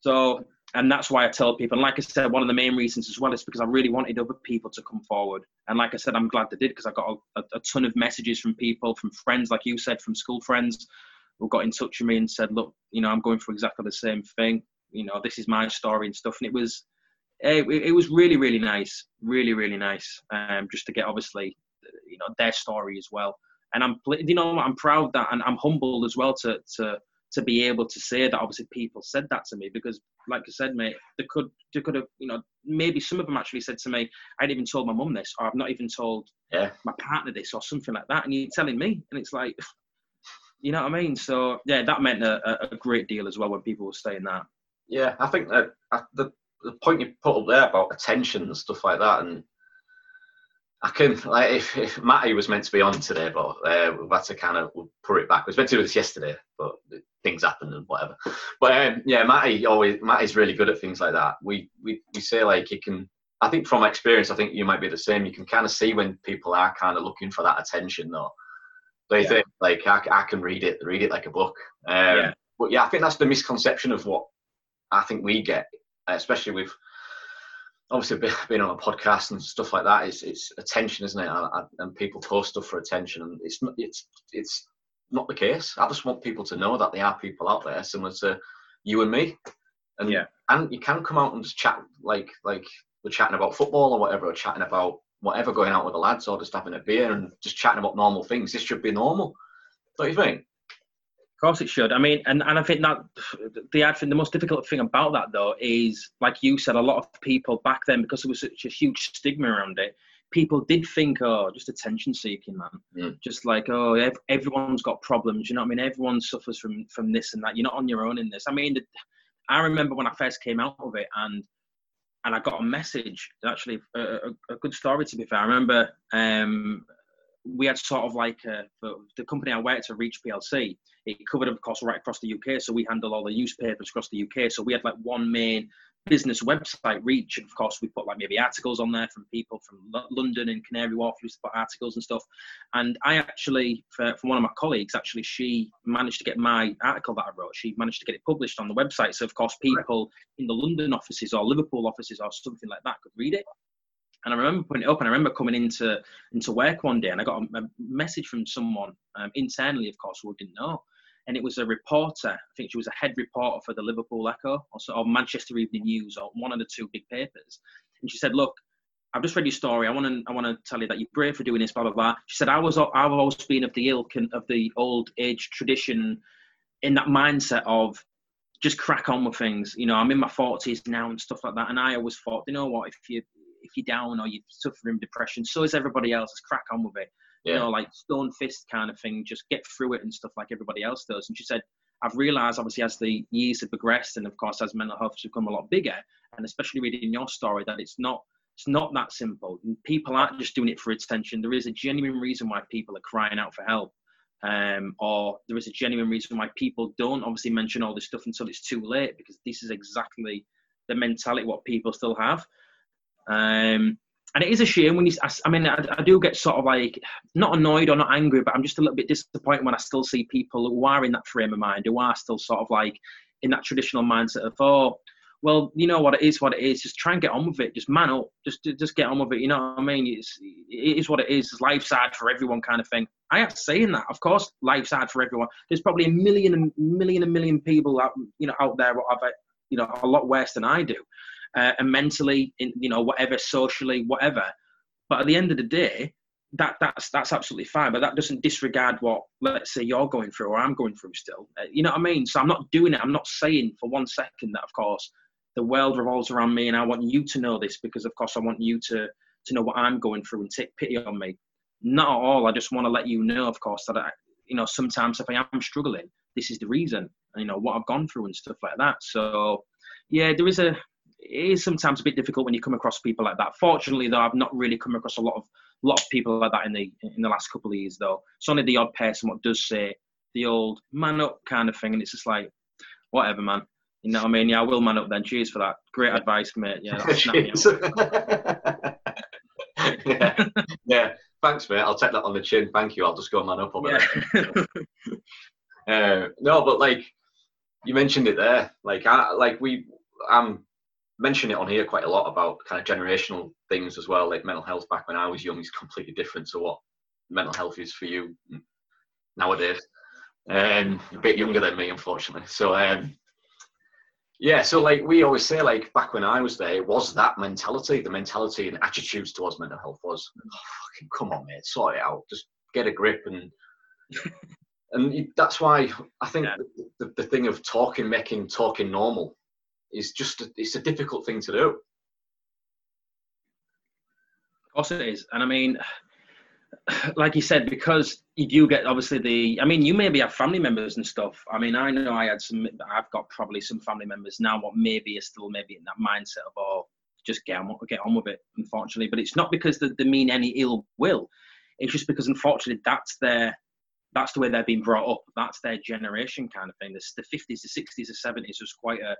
So, and that's why I tell people. And like I said, one of the main reasons as well is because I really wanted other people to come forward. And like I said, I'm glad they did because I got a, a, ton of messages from people, from friends, like you said, from school friends, who got in touch with me and said, look, you know, I'm going through exactly the same thing you know, this is my story and stuff. And it was, it, it was really, really nice, really, really nice. Um, just to get obviously, you know, their story as well. And I'm, you know, I'm proud that, and I'm humbled as well to to to be able to say that. Obviously, people said that to me because, like I said, mate, they could they could have, you know, maybe some of them actually said to me, I hadn't even told my mum this, or I've not even told yeah. my partner this, or something like that. And you're telling me, and it's like, you know what I mean? So yeah, that meant a, a great deal as well when people were saying that. Yeah, I think that the the point you put up there about attention and stuff like that, and I can like if, if Matty was meant to be on today, but uh, we've had to kind of put it back. We was meant to do this yesterday, but things happened and whatever. But um, yeah, Matty always Matty's really good at things like that. We we we say like he can. I think from experience, I think you might be the same. You can kind of see when people are kind of looking for that attention, though. They yeah. think like I, I can read it, read it like a book. Um, yeah. But yeah, I think that's the misconception of what I think we get, especially with obviously being on a podcast and stuff like that. It's it's attention, isn't it? And people post stuff for attention, and it's not it's it's not the case. I just want people to know that there are people out there similar to you and me, and yeah, and you can come out and just chat like like we're chatting about football or whatever, or chatting about whatever, going out with the lads or just having a beer and just chatting about normal things. This should be normal, don't you think? Of course it should. I mean, and, and I think that the ad the most difficult thing about that though is, like you said, a lot of people back then, because there was such a huge stigma around it, people did think, oh, just attention seeking, man. Mm. Just like, oh, ev- everyone's got problems. You know what I mean? Everyone suffers from from this and that. You're not on your own in this. I mean, I remember when I first came out of it, and and I got a message. Actually, a, a, a good story to be fair. I remember um, we had sort of like a, the company I worked at, Reach PLC it covered, of course, right across the UK. So we handle all the newspapers across the UK. So we had like one main business website reach. Of course, we put like maybe articles on there from people from L- London and Canary Wharf used to put articles and stuff. And I actually, for, for one of my colleagues, actually, she managed to get my article that I wrote. She managed to get it published on the website. So of course, people in the London offices or Liverpool offices or something like that could read it. And I remember putting it up, and I remember coming into into work one day, and I got a, a message from someone um, internally, of course, who I didn't know, and it was a reporter. I think she was a head reporter for the Liverpool Echo or, so, or Manchester Evening News or one of the two big papers. And she said, "Look, I've just read your story. I want to I want to tell you that you're brave for doing this. Blah blah blah." She said, "I was I've always been of the ilk and of the old age tradition, in that mindset of." Just crack on with things, you know. I'm in my 40s now and stuff like that, and I always thought, you know what? If you if you're down or you're suffering depression, so is everybody else. Just crack on with it. Yeah. You know, like stone fist kind of thing. Just get through it and stuff like everybody else does. And she said, I've realised obviously as the years have progressed and of course as mental health has become a lot bigger, and especially reading your story, that it's not it's not that simple. People aren't just doing it for attention. There is a genuine reason why people are crying out for help. Um, or there is a genuine reason why people don't obviously mention all this stuff until it's too late because this is exactly the mentality what people still have. Um, and it is a shame when you, I, I mean, I, I, do get sort of like, not annoyed or not angry, but I'm just a little bit disappointed when I still see people who are in that frame of mind, who are still sort of like in that traditional mindset of, oh, well, you know what it is, what it is. Just try and get on with it. Just man up. Just just get on with it. You know what I mean? It's it is what it is. Life's hard for everyone, kind of thing. I to saying that. Of course, life's hard for everyone. There's probably a million and million and million people out you know out there what have you know a lot worse than I do uh, and mentally, in, you know, whatever, socially, whatever. But at the end of the day, that that's that's absolutely fine. But that doesn't disregard what, let's say, you're going through or I'm going through still. Uh, you know what I mean? So I'm not doing it. I'm not saying for one second that, of course, the world revolves around me, and I want you to know this because, of course, I want you to to know what I'm going through and take pity on me. Not at all. I just want to let you know, of course, that I, you know, sometimes if I am struggling, this is the reason. You know what I've gone through and stuff like that. So, yeah, there is a it is sometimes a bit difficult when you come across people like that. Fortunately, though, I've not really come across a lot of lot of people like that in the in the last couple of years. Though it's only the odd person what does say the old man up kind of thing, and it's just like whatever, man. You know what I mean? Yeah, I will man up then. Cheers for that. Great advice, mate. Yeah, yeah, yeah. Thanks, mate. I'll take that on the chin. Thank you. I'll just go man up on it. Yeah. uh, no, but like you mentioned it there. Like I like we I'm mention it on here quite a lot about kind of generational things as well. Like mental health back when I was young is completely different to what mental health is for you nowadays. Um, a bit younger than me, unfortunately. So um, yeah, so like we always say, like back when I was there, it was that mentality, the mentality and attitudes towards mental health was, oh, fucking come on, mate, sort it out, just get a grip and. and that's why I think yeah. the, the, the thing of talking, making talking normal is just a, it's a difficult thing to do. Of course it is, and I mean, like you said, because you do get obviously the. I mean, you maybe have family members and stuff. I mean, I know I had some. I've got probably some family members now. What maybe are still maybe in that mindset of oh, just get on, get on with it. Unfortunately, but it's not because they, they mean any ill will. It's just because unfortunately that's their that's the way they're being brought up. That's their generation kind of thing. The, the 50s, the 60s, the 70s was quite a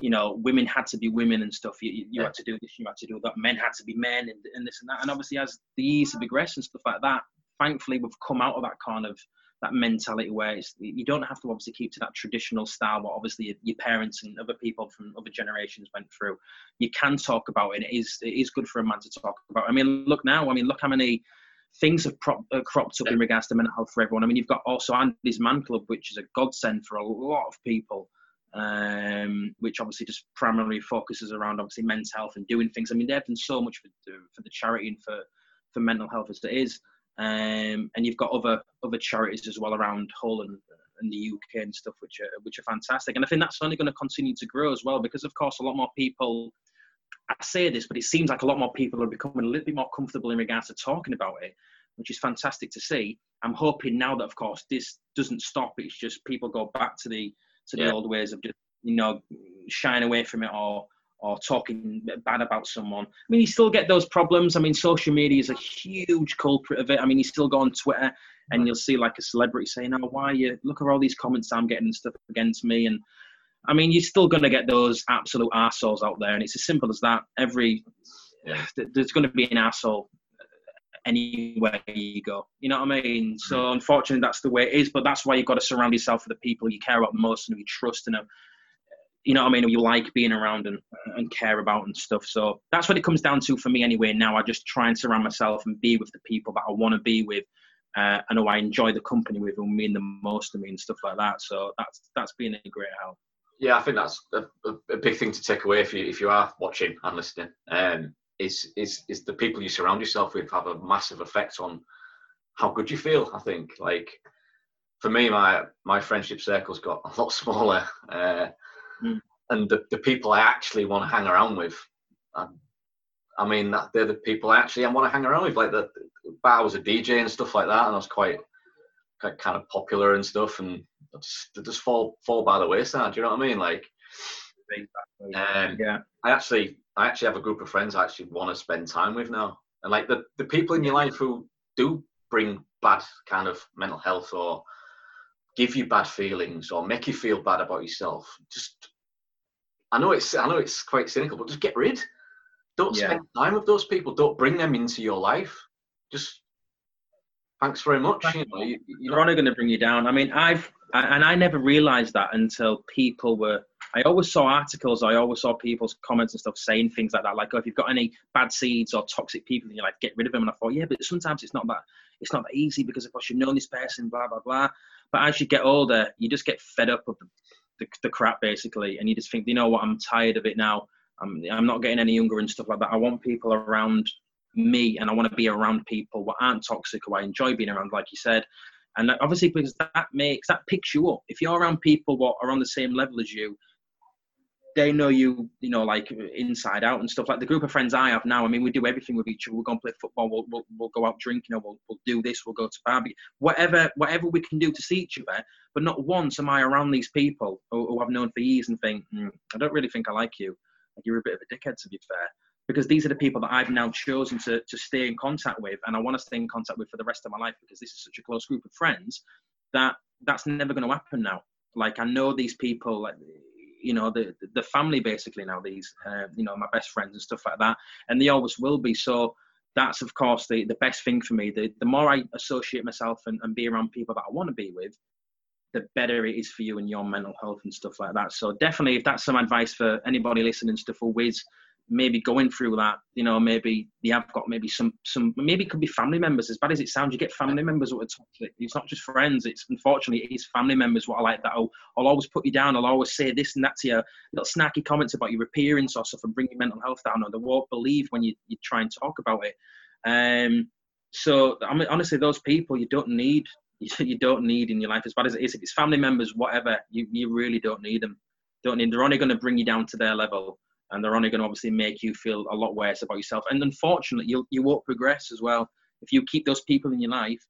you know, women had to be women and stuff. You, you yeah. had to do this, you had to do that. Men had to be men and, and this and that. And obviously, as the years have progressed and stuff like that, thankfully, we've come out of that kind of that mentality where you don't have to obviously keep to that traditional style what obviously your parents and other people from other generations went through. You can talk about it. it is it is good for a man to talk about. I mean, look now. I mean, look how many things have prop, uh, cropped up in regards to mental health for everyone. I mean, you've got also Andy's Man Club, which is a godsend for a lot of people um, which obviously just primarily focuses around obviously men's health and doing things. I mean, they've done so much for the, for the charity and for, for mental health as it is. Um, and you've got other other charities as well around Hull and, and the UK and stuff, which are which are fantastic. And I think that's only going to continue to grow as well, because of course a lot more people. I say this, but it seems like a lot more people are becoming a little bit more comfortable in regards to talking about it, which is fantastic to see. I'm hoping now that, of course, this doesn't stop. It's just people go back to the to yeah. the old ways of just you know shying away from it or or talking bad about someone. I mean, you still get those problems. I mean, social media is a huge culprit of it. I mean, you still go on Twitter and mm. you'll see like a celebrity saying, "Oh, why you look at all these comments I'm getting and stuff against me." And I mean, you're still going to get those absolute assholes out there, and it's as simple as that. Every yeah. there's going to be an asshole anywhere you go. You know what I mean? So mm-hmm. unfortunately, that's the way it is. But that's why you've got to surround yourself with the people you care about most and you trust and you know what I mean, you like being around and, and care about and stuff. So that's what it comes down to for me anyway. Now I just try and surround myself and be with the people that I want to be with. Uh, I know I enjoy the company with and mean the most to me and stuff like that. So that's that's been a great help. Yeah, I think that's a, a, big thing to take away if you if you are watching and listening. Um, is is is the people you surround yourself with have a massive effect on how good you feel. I think like for me, my my friendship circle's got a lot smaller. Uh, Mm. And the, the people I actually want to hang around with, um, I mean, they're the people I actually I want to hang around with. Like the, I was a DJ and stuff like that, and I was quite, quite kind of popular and stuff, and they just, they just fall fall by the wayside. Do you know what I mean? Like, um, yeah. I actually, I actually have a group of friends I actually want to spend time with now, and like the the people in your life who do bring bad kind of mental health or give you bad feelings or make you feel bad about yourself, just I know it's I know it's quite cynical, but just get rid. Don't yeah. spend time with those people. Don't bring them into your life. Just thanks very much. You know, you, are only going to bring you down. I mean, I've and I never realised that until people were. I always saw articles. I always saw people's comments and stuff saying things like that, like, "Oh, if you've got any bad seeds or toxic people in your life, get rid of them." And I thought, yeah, but sometimes it's not that. It's not that easy because of course you know this person, blah blah blah. But as you get older, you just get fed up of the, the, the crap basically, and you just think, you know what, I'm tired of it now. I'm, I'm not getting any younger and stuff like that. I want people around me, and I want to be around people who aren't toxic, who I enjoy being around, like you said. And obviously, because that makes that picks you up. If you're around people what are on the same level as you, they know you, you know, like inside out and stuff. Like the group of friends I have now, I mean, we do everything with each other. We'll go and play football. We'll, we'll, we'll go out drinking. We'll, we'll do this. We'll go to barbecue. Whatever, whatever we can do to see each other. But not once am I around these people who, who I've known for years and think, mm, I don't really think I like you. Like you're a bit of a dickhead, to be fair. Because these are the people that I've now chosen to, to stay in contact with, and I want to stay in contact with for the rest of my life because this is such a close group of friends that that's never going to happen now. Like I know these people, like you know the the family basically now these uh, you know my best friends and stuff like that and they always will be. So that's of course the, the best thing for me. The, the more i associate myself and, and be around people that i want to be with the better it is for you and your mental health and stuff like that. So definitely if that's some advice for anybody listening full whiz maybe going through that, you know, maybe they have got maybe some some maybe it could be family members. As bad as it sounds, you get family members who are toxic. It's not just friends. It's unfortunately it's family members what I like that. I'll, I'll always put you down. I'll always say this and that to you. Little snacky comments about your appearance or stuff and bring your mental health down. Or they won't believe when you, you try and talk about it. Um, so I mean, honestly, those people you don't need. You don't need in your life as bad as it is. If it's family members, whatever, you, you really don't need them. Don't need. They're only going to bring you down to their level and they're only going to obviously make you feel a lot worse about yourself. And unfortunately, you you won't progress as well if you keep those people in your life.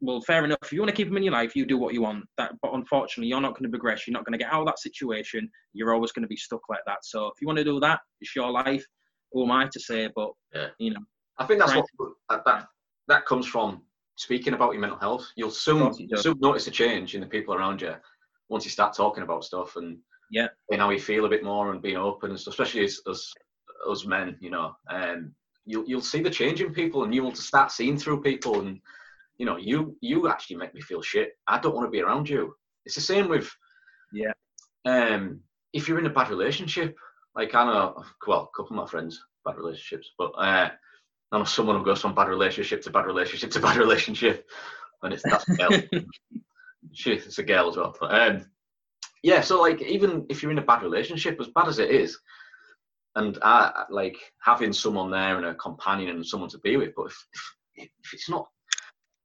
Well, fair enough. If you want to keep them in your life, you do what you want. That, but unfortunately, you're not going to progress. You're not going to get out of that situation. You're always going to be stuck like that. So if you want to do that, it's your life. Who am I to say? But yeah. you know, I think that's what that that comes from speaking about your mental health. You'll soon soon notice a change in the people around you once you start talking about stuff and yeah, and how we feel a bit more and being open, and especially as, as us men, you know, um, you'll you'll see the change in people, and you will start seeing through people, and you know, you you actually make me feel shit. I don't want to be around you. It's the same with yeah. Um, if you're in a bad relationship, like I know, well, a couple of my friends bad relationships, but uh, I know someone who goes from bad relationship to bad relationship to bad relationship, and it's that's a girl. she, it's a girl as well. But um, yeah, so like even if you're in a bad relationship, as bad as it is, and I like having someone there and a companion and someone to be with, but if, if, if it's not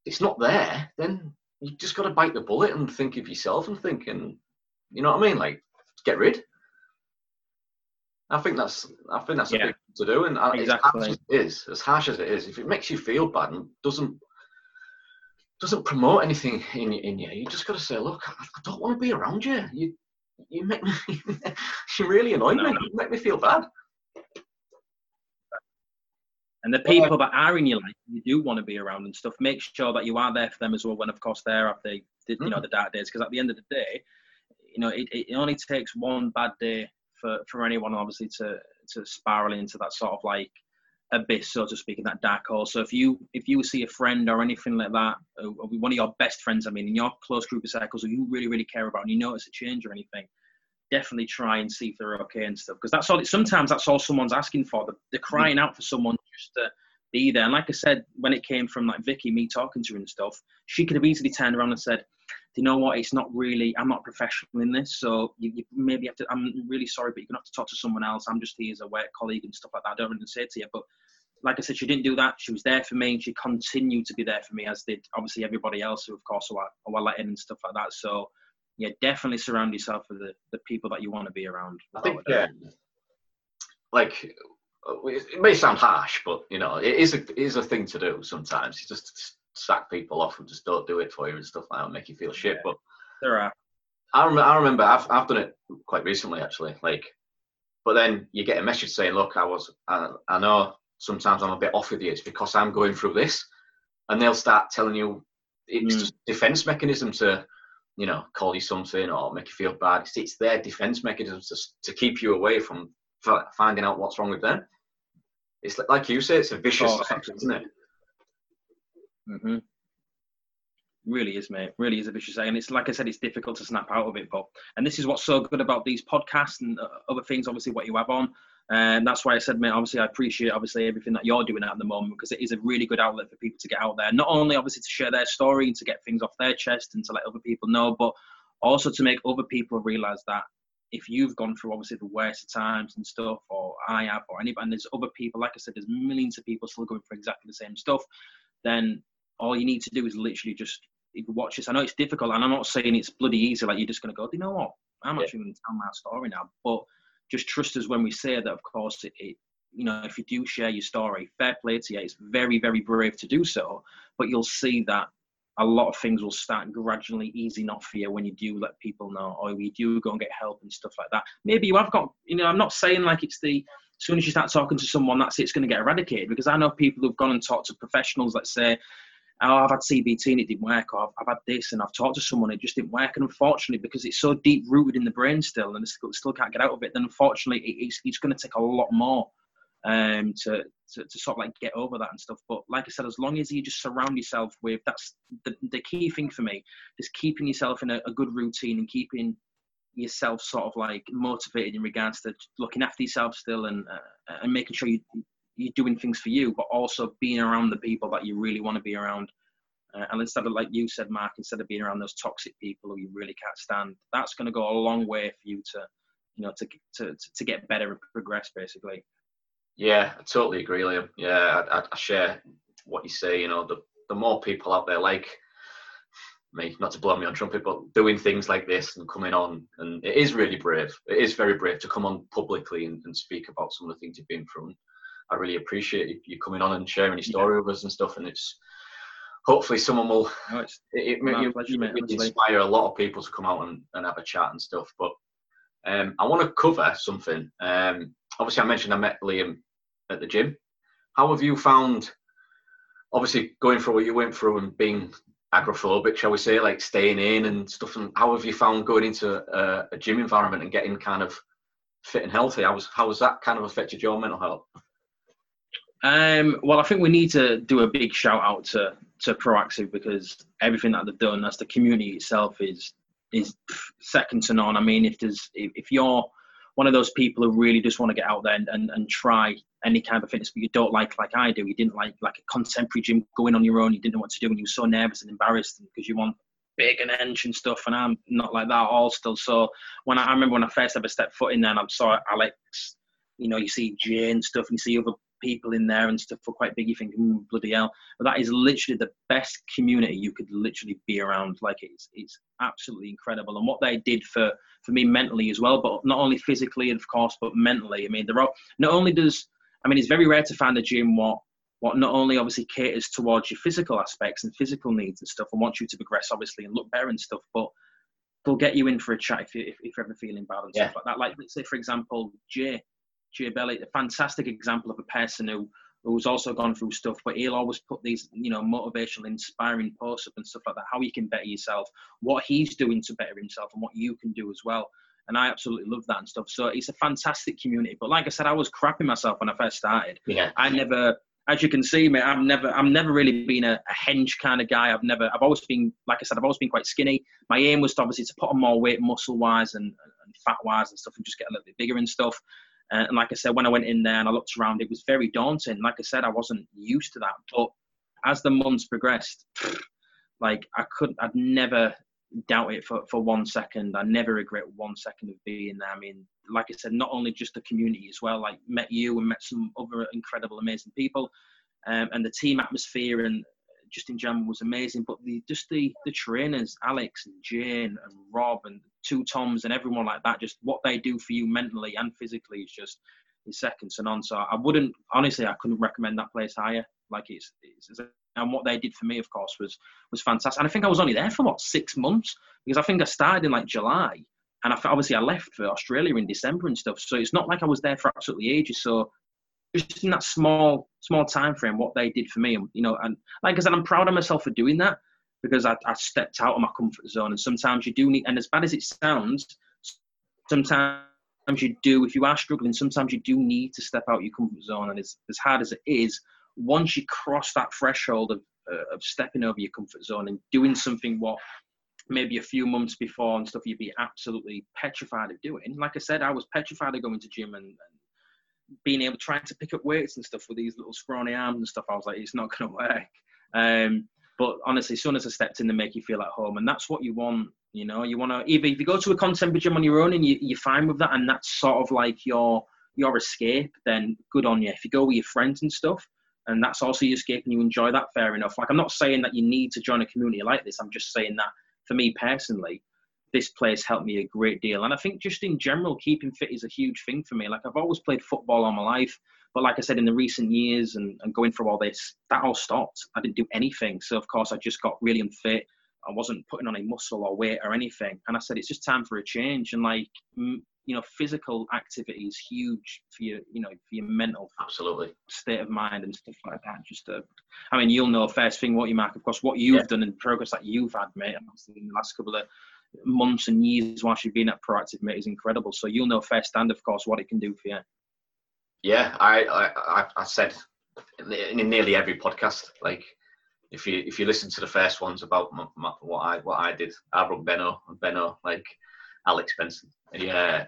it's not there, then you just got to bite the bullet and think of yourself and thinking, you know what I mean? Like get rid. I think that's I think that's yeah. a big thing to do, and uh, exactly. as harsh as it is, as harsh as it is, if it makes you feel bad and doesn't doesn't promote anything in in you. You just got to say, look, I don't want to be around you. You you make me, you really annoy no, me. You make me feel bad. And the people that are in your life, you do want to be around and stuff. Make sure that you are there for them as well. When, of course, they're after you know mm. the dark days. Because at the end of the day, you know, it, it only takes one bad day for, for anyone, obviously, to to spiral into that sort of like abyss, so to speak, in that dark hole. So if you if you see a friend or anything like that, uh, one of your best friends, I mean, in your close group of circles, who you really really care about, and you notice a change or anything, definitely try and see if they're okay and stuff. Because that's all. Sometimes that's all someone's asking for. They're mm-hmm. crying out for someone just to be there. And like I said, when it came from like Vicky, me talking to her and stuff, she could have easily turned around and said, you know what? It's not really. I'm not professional in this, so you, you, maybe have to. I'm really sorry, but you're gonna have to talk to someone else. I'm just here as a work colleague and stuff like that. I don't really say to you, but like I said, she didn't do that. She was there for me, and she continued to be there for me, as did obviously everybody else who, of course, were, were let in and stuff like that. So, yeah, definitely surround yourself with the, the people that you want to be around. I think, yeah, like it may sound harsh, but you know, it is a it is a thing to do sometimes. Just sack people off and just don't do it for you and stuff like that, make you feel shit. Yeah, but there are. I, rem- I remember I've, I've done it quite recently actually. Like, but then you get a message saying, "Look, I was I, I know sometimes I'm a bit off with you. It's because I'm going through this," and they'll start telling you it's mm. just defense mechanism to you know call you something or make you feel bad. It's, it's their defense mechanism to to keep you away from finding out what's wrong with them. It's like, like you say, it's a vicious oh, cycle, isn't it? Mm-hmm. Really is, mate. Really is a vicious cycle, and it's like I said, it's difficult to snap out of it. But and this is what's so good about these podcasts and uh, other things. Obviously, what you have on, and that's why I said, mate. Obviously, I appreciate obviously everything that you're doing at the moment because it is a really good outlet for people to get out there. Not only obviously to share their story and to get things off their chest and to let other people know, but also to make other people realize that if you've gone through obviously the worst of times and stuff, or I have, or anybody, and there's other people, like I said, there's millions of people still going through exactly the same stuff, then all you need to do is literally just watch this. I know it's difficult, and I'm not saying it's bloody easy, like you're just going to go, do you know what, I'm yeah. actually going to tell my story now. But just trust us when we say that, of course, it, it you know, if you do share your story, fair play to you. It's very, very brave to do so, but you'll see that a lot of things will start gradually easing off for you when you do let people know or you do go and get help and stuff like that. Maybe you have got, you know, I'm not saying like it's the, as soon as you start talking to someone, that's it, it's going to get eradicated because I know people who've gone and talked to professionals, let's say, oh, I've had CBT and it didn't work, or I've, had this and I've talked to someone, it just didn't work. And unfortunately, because it's so deep rooted in the brain still and still, still can't get out of it, then unfortunately, it, it's, it's going to take a lot more um, to, to, to, sort of like get over that and stuff. But like I said, as long as you just surround yourself with that's the, the key thing for me, is keeping yourself in a, a good routine and keeping yourself sort of like motivated in regards to looking after yourself still and uh, and making sure you you're doing things for you, but also being around the people that you really want to be around. Uh, and instead of like you said, Mark, instead of being around those toxic people who you really can't stand, that's going to go a long way for you to, you know, to to to get better and progress, basically. Yeah, I totally agree, Liam. Yeah, I, I share what you say. You know, the the more people out there like me, not to blow me on trumpet, but doing things like this and coming on, and it is really brave. It is very brave to come on publicly and, and speak about some of the things you've been through. I really appreciate you coming on and sharing your story yeah. with us and stuff. And it's hopefully someone will no, it, it, pleasure, you, you inspire a lot of people to come out and, and have a chat and stuff. But um, I want to cover something. Um, obviously, I mentioned I met Liam at the gym. How have you found, obviously, going through what you went through and being agoraphobic, shall we say, like staying in and stuff? And how have you found going into a, a gym environment and getting kind of fit and healthy? How was how has that kind of affected your mental health? Um, well, I think we need to do a big shout out to to Proactive because everything that they've done, as the community itself, is is second to none. I mean, if there's if, you're one of those people who really just want to get out there and, and, and try any kind of fitness, but you don't like like I do. You didn't like like a contemporary gym going on your own. You didn't know what to do, and you were so nervous and embarrassed because you want big and hench and stuff. And I'm not like that at all still. So when I, I remember when I first ever stepped foot in there, and I saw Alex, you know, you see Jay and stuff, and you see other people in there and stuff were quite big. You think, mm, bloody hell! But that is literally the best community you could literally be around. Like it's it's absolutely incredible, and what they did for for me mentally as well, but not only physically, of course, but mentally. I mean, there are not only does I mean, it's very rare to find a gym what what not only obviously caters towards your physical aspects and physical needs and stuff, and wants you to progress obviously and look better and stuff, but they'll get you in for a chat if, you, if, if you're ever feeling bad and Yeah. stuff like that. Like, let's say, for example, Jay, Jay Belly, a fantastic example of a person who who's also gone through stuff, but he'll always put these, you know, motivational, inspiring posts up and stuff like that, how you can better yourself, what he's doing to better himself, and what you can do as well. And I absolutely love that and stuff. So it's a fantastic community. But like I said, I was crapping myself when I first started. Yeah. I never, as you can see, mate, I've never, I've never really been a, a henge kind of guy. I've never, I've always been, like I said, I've always been quite skinny. My aim was to obviously to put on more weight, muscle wise and, and fat wise and stuff, and just get a little bit bigger and stuff. Uh, and like I said, when I went in there and I looked around, it was very daunting. Like I said, I wasn't used to that. But as the months progressed, like I couldn't, I'd never doubt it for, for one second. I never regret one second of being there. I mean, like I said, not only just the community as well, like met you and met some other incredible, amazing people. Um, and the team atmosphere and just in general was amazing. But the just the the trainers, Alex and Jane and Rob and two Toms and everyone like that, just what they do for you mentally and physically is just is second to none. So I wouldn't honestly, I couldn't recommend that place higher. Like it's, it's, it's and what they did for me, of course, was was fantastic. And I think I was only there for what six months because I think I started in like July, and I obviously I left for Australia in December and stuff. So it's not like I was there for absolutely ages. So just in that small small time frame, what they did for me, and you know, and like I said, I'm proud of myself for doing that because I, I stepped out of my comfort zone. And sometimes you do need, and as bad as it sounds, sometimes you do. If you are struggling, sometimes you do need to step out your comfort zone. And as as hard as it is, once you cross that threshold of uh, of stepping over your comfort zone and doing something what maybe a few months before and stuff you'd be absolutely petrified of doing. Like I said, I was petrified of going to gym and, and being able trying to pick up weights and stuff with these little scrawny arms and stuff. I was like, it's not going to work. Um, but honestly, as soon as I stepped in, they make you feel at home, and that's what you want. You know, you want to either if you go to a contemporary gym on your own and you, you're fine with that, and that's sort of like your your escape, then good on you. If you go with your friends and stuff, and that's also your escape, and you enjoy that, fair enough. Like I'm not saying that you need to join a community like this. I'm just saying that for me personally, this place helped me a great deal. And I think just in general, keeping fit is a huge thing for me. Like I've always played football all my life, but like I said, in the recent years and, and going through all this, that all stopped. I didn't do anything. So of course I just got really unfit. I wasn't putting on any muscle or weight or anything. And I said, it's just time for a change. And like, m- you know, physical activity is huge for your, you know, for your mental Absolutely. state of mind and stuff like that. Just, uh, I mean, you'll know first thing what you mark, of course, what you've Yeah. done and progress that you've had, mate. Obviously, in the last couple of months and years whilst you've been at Proactive, mate, is incredible. So you'll know firsthand, of course, what it can do for you. Yeah, I I, I, said in, nearly every podcast, like if you if you listen to the first ones about my, my, what I what I did, I rung Benno and Benno like Alex Benson. He uh,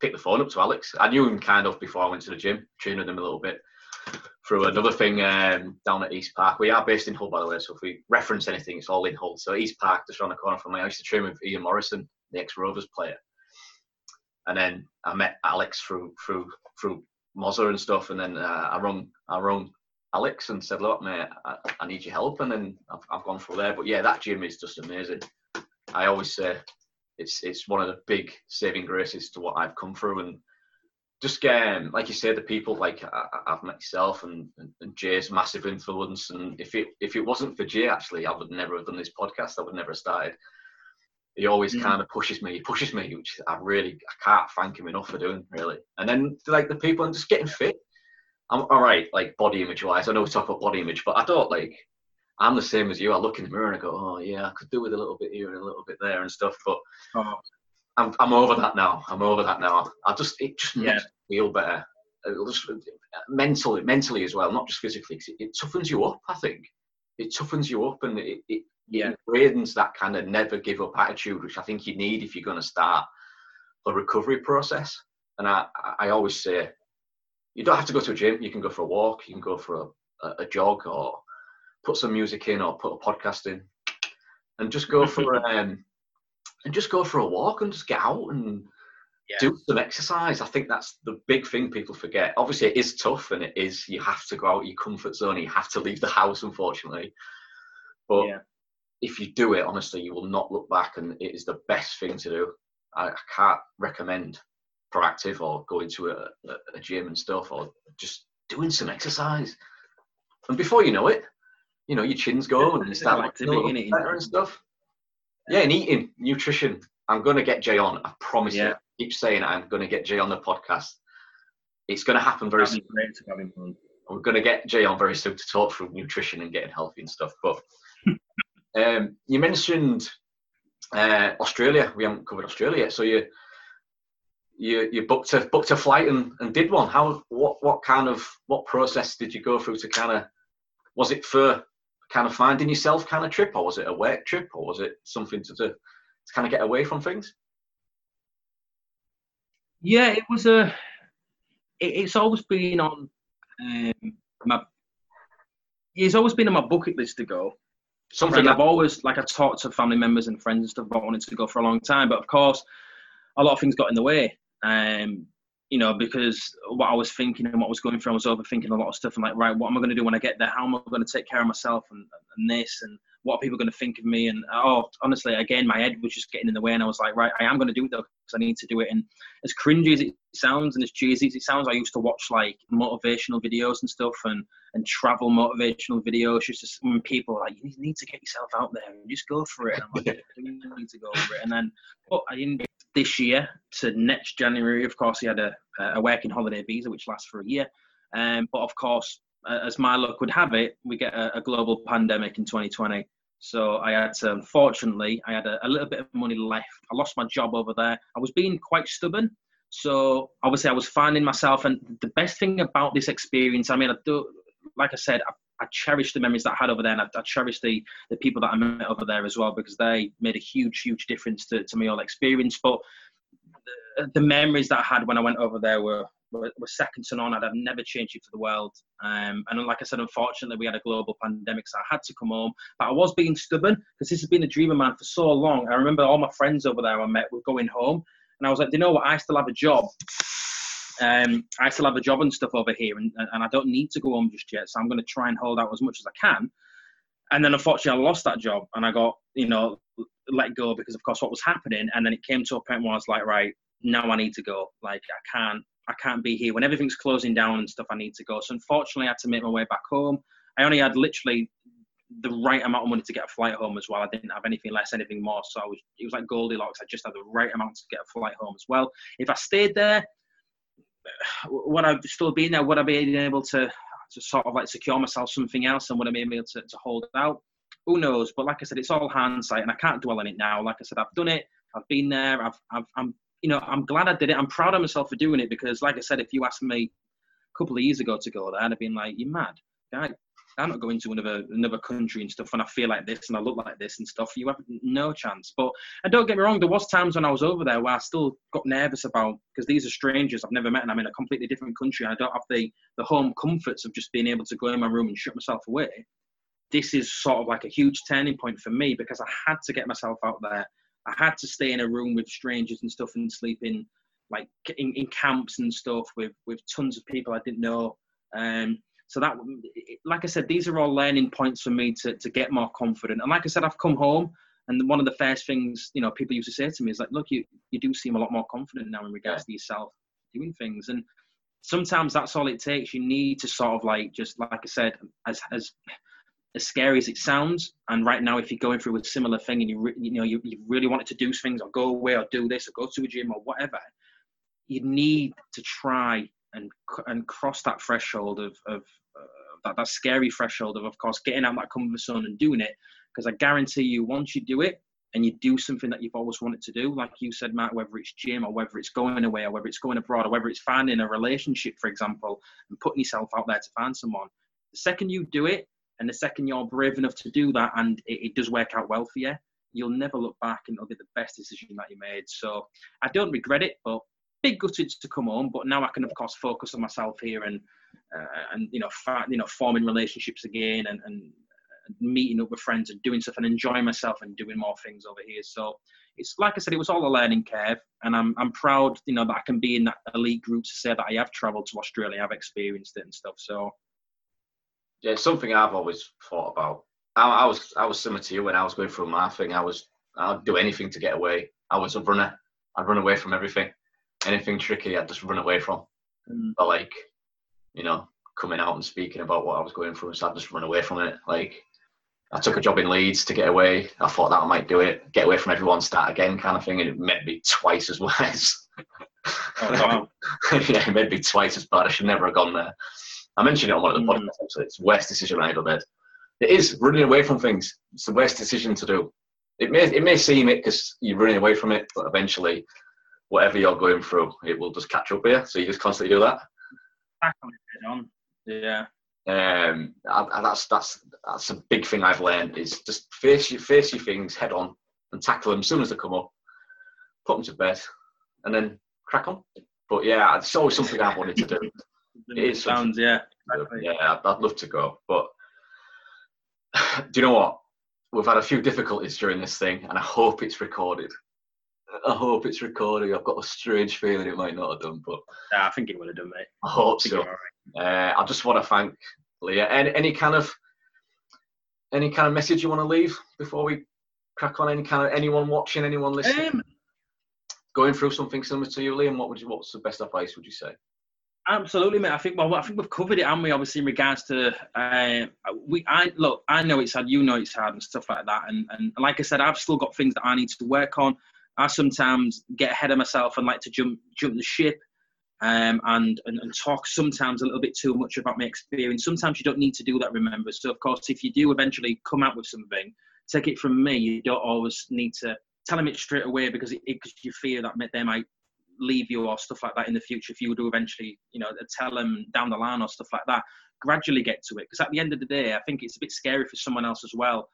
picked the phone up to Alex. I knew him kind of before I went to the gym, training him a little bit through another thing um, down at East Park. We are based in Hull, by the way, so if we reference anything, it's all in Hull. So East Park, just around the corner from me. I used to train with Ian Morrison, the ex Rovers player, and then I met Alex through through through Mozza and stuff, and then uh, I rung I rung Alex and said, "Look, mate, I, I need your help," and then I've, I've gone through there. But yeah, that gym is just amazing. I always say it's it's one of the big saving graces to what I've come through, and just um, like you say, the people like I, I've met and, and, and Jay's massive influence. And if it if it wasn't for Jay, actually, I would never have done this podcast. I would never have started. He always Mm. kind of pushes me. He pushes me, which I really I can't thank him enough for doing. Really, and then like the people and just getting fit. I'm all right, like body image wise. I know we talk about body image, but I don't like. I'm the same as you. I look in the mirror and I go, "Oh yeah, I could do with a little bit here and a little bit there and stuff." But Oh, I'm I'm over that now. I'm over that now. I just it just Yeah. makes me feel better. It'll just mentally, mentally as well, not just physically. 'cause it, it toughens you up. I think it toughens you up and it it, Yeah. it bradens that kind of never give up attitude, which I think you need if you're going to start a recovery process. And I I always say, you don't have to go to a gym. You can go for a walk. You can go for a, a, a jog or put some music in or put a podcast in, and just go for um and just go for a walk and just get out and Yeah. do some exercise. I think that's the big thing people forget. Obviously, it is tough and it is, you have to go out your comfort zone. You have to leave the house, unfortunately. But yeah. if you do it, honestly, you will not look back and it is the best thing to do. I, I can't recommend proactive or going to a, a, gym and stuff or just doing some exercise. And before you know it, you know, your chin's going and you start looking a little better and stuff. Yeah, and eating, nutrition. I'm going to get Jay on. I promise Yeah. you. Keep saying. I'm going to get Jay on the podcast. It's going to happen very That'd soon. great to have him on. We're going to get Jay on very soon to talk through nutrition and getting healthy and stuff. But um, you mentioned uh, Australia. We haven't covered Australia yet. So you you you booked a booked a flight and, and did one. How what what kind of what process did you go through to kind of was it for kind of finding yourself kind of trip or was it a work trip or was it something to, to, to kind of get away from things? Yeah, it was a. It, it's always been on um, my. It's always been on my bucket list to go. Something that I've always, like, I talked to family members and friends and stuff about wanting to go for a long time, but of course, a lot of things got in the way. Um, you know, because what I was thinking and what was going through, I was overthinking a lot of stuff. And like, right, what am I going to do when I get there? How am I going to take care of myself and, and this? And what are people going to think of me? And oh, honestly, again, my head was just getting in the way. And I was like, right, I am going to do it though, because I need to do it. And as cringy as it sounds and as cheesy as it sounds, I used to watch like motivational videos and stuff and, and travel motivational videos. Just as, when people are like, you need to get yourself out there and just go for it. And I'm like, I need to go for it. And then, but I didn't this year to next January. Of course, he had a, a working holiday visa, which lasts for a year. Um, but of course, as my luck would have it, we get a, a global pandemic in 2020. So I had to, unfortunately, I had a, a little bit of money left. I lost my job over there. I was being quite stubborn. So obviously, I was finding myself. And the best thing about this experience, I mean, I do, like I said, I, I cherish the memories that I had over there, and I, I cherish the the people that I met over there as well because they made a huge, huge difference to, to my whole experience. But the, the memories that I had when I went over there were were, were second to none. I'd have never changed it for the world. Um, and like I said, unfortunately, we had a global pandemic, so I had to come home. But I was being stubborn because this has been a dream of mine for so long. I remember all my friends over there I met were going home, and I was like, "Do you know what? I still have a job." Um, I still have a job and stuff over here, and, and I don't need to go home just yet. So I'm going to try and hold out as much as I can. And then unfortunately, I lost that job, and I got you know let go because of course what was happening. And then it came to a point where I was like, right, now I need to go. Like I can't, I can't be here when everything's closing down and stuff. I need to go. So unfortunately, I had to make my way back home. I only had literally the right amount of money to get a flight home as well. I didn't have anything less, anything more. So I was, it was like Goldilocks. I just had the right amount to get a flight home as well. If I stayed there, would I still been there? Would I be able to, to sort of like secure myself something else and would I be able to, to hold out? Who knows? But like I said, it's all hindsight and I can't dwell on it now. Like I said, I've done it. I've been there. I've, I've, I'm, you know, I'm glad I did it. I'm proud of myself for doing it because, like I said, if you asked me a couple of years ago to go there, I'd have been like, "You're mad, guy. I'm not going to another another country and stuff when I feel like this and I look like this and stuff. You have no chance. But and don't get me wrong, there was times when I was over there where I still got nervous about because these are strangers I've never met and I'm in a completely different country. I don't have the the home comforts of just being able to go in my room and shut myself away. This is sort of like a huge turning point for me because I had to get myself out there. I had to stay in a room with strangers and stuff and sleep in like in, in camps and stuff with with tons of people I didn't know. Um, so that, like I said, these are all learning points for me to, to get more confident. And like I said, I've come home, and one of the first things you know people used to say to me is like, "Look, you you do seem a lot more confident now in regards to yourself doing things." And sometimes that's all it takes. You need to sort of like just like I said, as as as scary as it sounds. And right now, if you're going through a similar thing and you re- you know you, you really wanted to do things or go away or do this or go to a gym or whatever, you need to try and and cross that threshold of of that, that scary threshold of of course getting out that comfort zone and doing it. Because I guarantee you once you do it and you do something that you've always wanted to do like you said Matt whether it's gym or whether it's going away or whether it's going abroad or whether it's finding a relationship for example and putting yourself out there to find someone the second you do it and the second you're brave enough to do that and it, it does work out well for you you'll never look back and it'll be the best decision that you made. So I don't regret it but big gutted to come home, but now I can of course focus on myself here and uh, and you know fa- you know forming relationships again and, and meeting up with friends and doing stuff and enjoying myself and doing more things over here. So it's like I said, it was all a learning curve, and I'm I'm proud you know that I can be in that elite group to say that I have travelled to Australia, I've experienced it and stuff. So yeah, something I've always thought about. I, I was I was similar to you when I was going through my thing. I was I'd do anything to get away. I was a runner. I'd run away from everything anything tricky, I'd just run away from. Mm. But like, you know, coming out and speaking about what I was going through, so I'd just run away from it. Like, I took a job in Leeds to get away. I thought that I might do it, get away from everyone, start again, kind of thing, and it made me twice as worse. Oh, wow. yeah, it made me twice as bad. I should never have gone there. I mentioned it on one of the Mm. podcasts. So it's the worst decision I ever made. It is running away from things. It's the worst decision to do. It may it may seem it because you're running away from it, but eventually, whatever you're going through, it will just catch up with you. So you just constantly do that. Tackle it head on. Yeah. um, I, I- that's that's that's a big thing I've learned is just face your face your things head on and tackle them as soon as they come up, put them to bed, and then crack on. But yeah, it's always something I've wanted to do. It is sounds yeah. Exactly. Yeah, I'd, I'd love to go, but do you know what? We've had a few difficulties during this thing, and I hope it's recorded. I hope it's recording. I've got a strange feeling it might not have done, but Yeah, I think it would have done, mate. I hope I so. right. Uh, I just want to thank Liam. Any, any kind of any kind of message you want to leave before we crack on? Any kind of anyone watching, anyone listening, Um, going through something similar to you, Liam? What would you? What's the best advice? Would you say? Absolutely, mate. I think well, I think we've covered it, haven't we? Obviously, in regards to uh, we, I look, I know it's hard, you know it's hard, and stuff like that. And and like I said, I've still got things that I need to work on. I sometimes get ahead of myself and like to jump jump the ship, um, and, and and talk sometimes a little bit too much about my experience. Sometimes you don't need to do that. Remember, so of course, if you do eventually come out with something, take it from me. You don't always need to tell them it straight away because it, because you fear that they might leave you or stuff like that in the future if you do eventually you know tell them down the line or stuff like that gradually get to it because at the end of the day i think it's a bit scary for someone else as well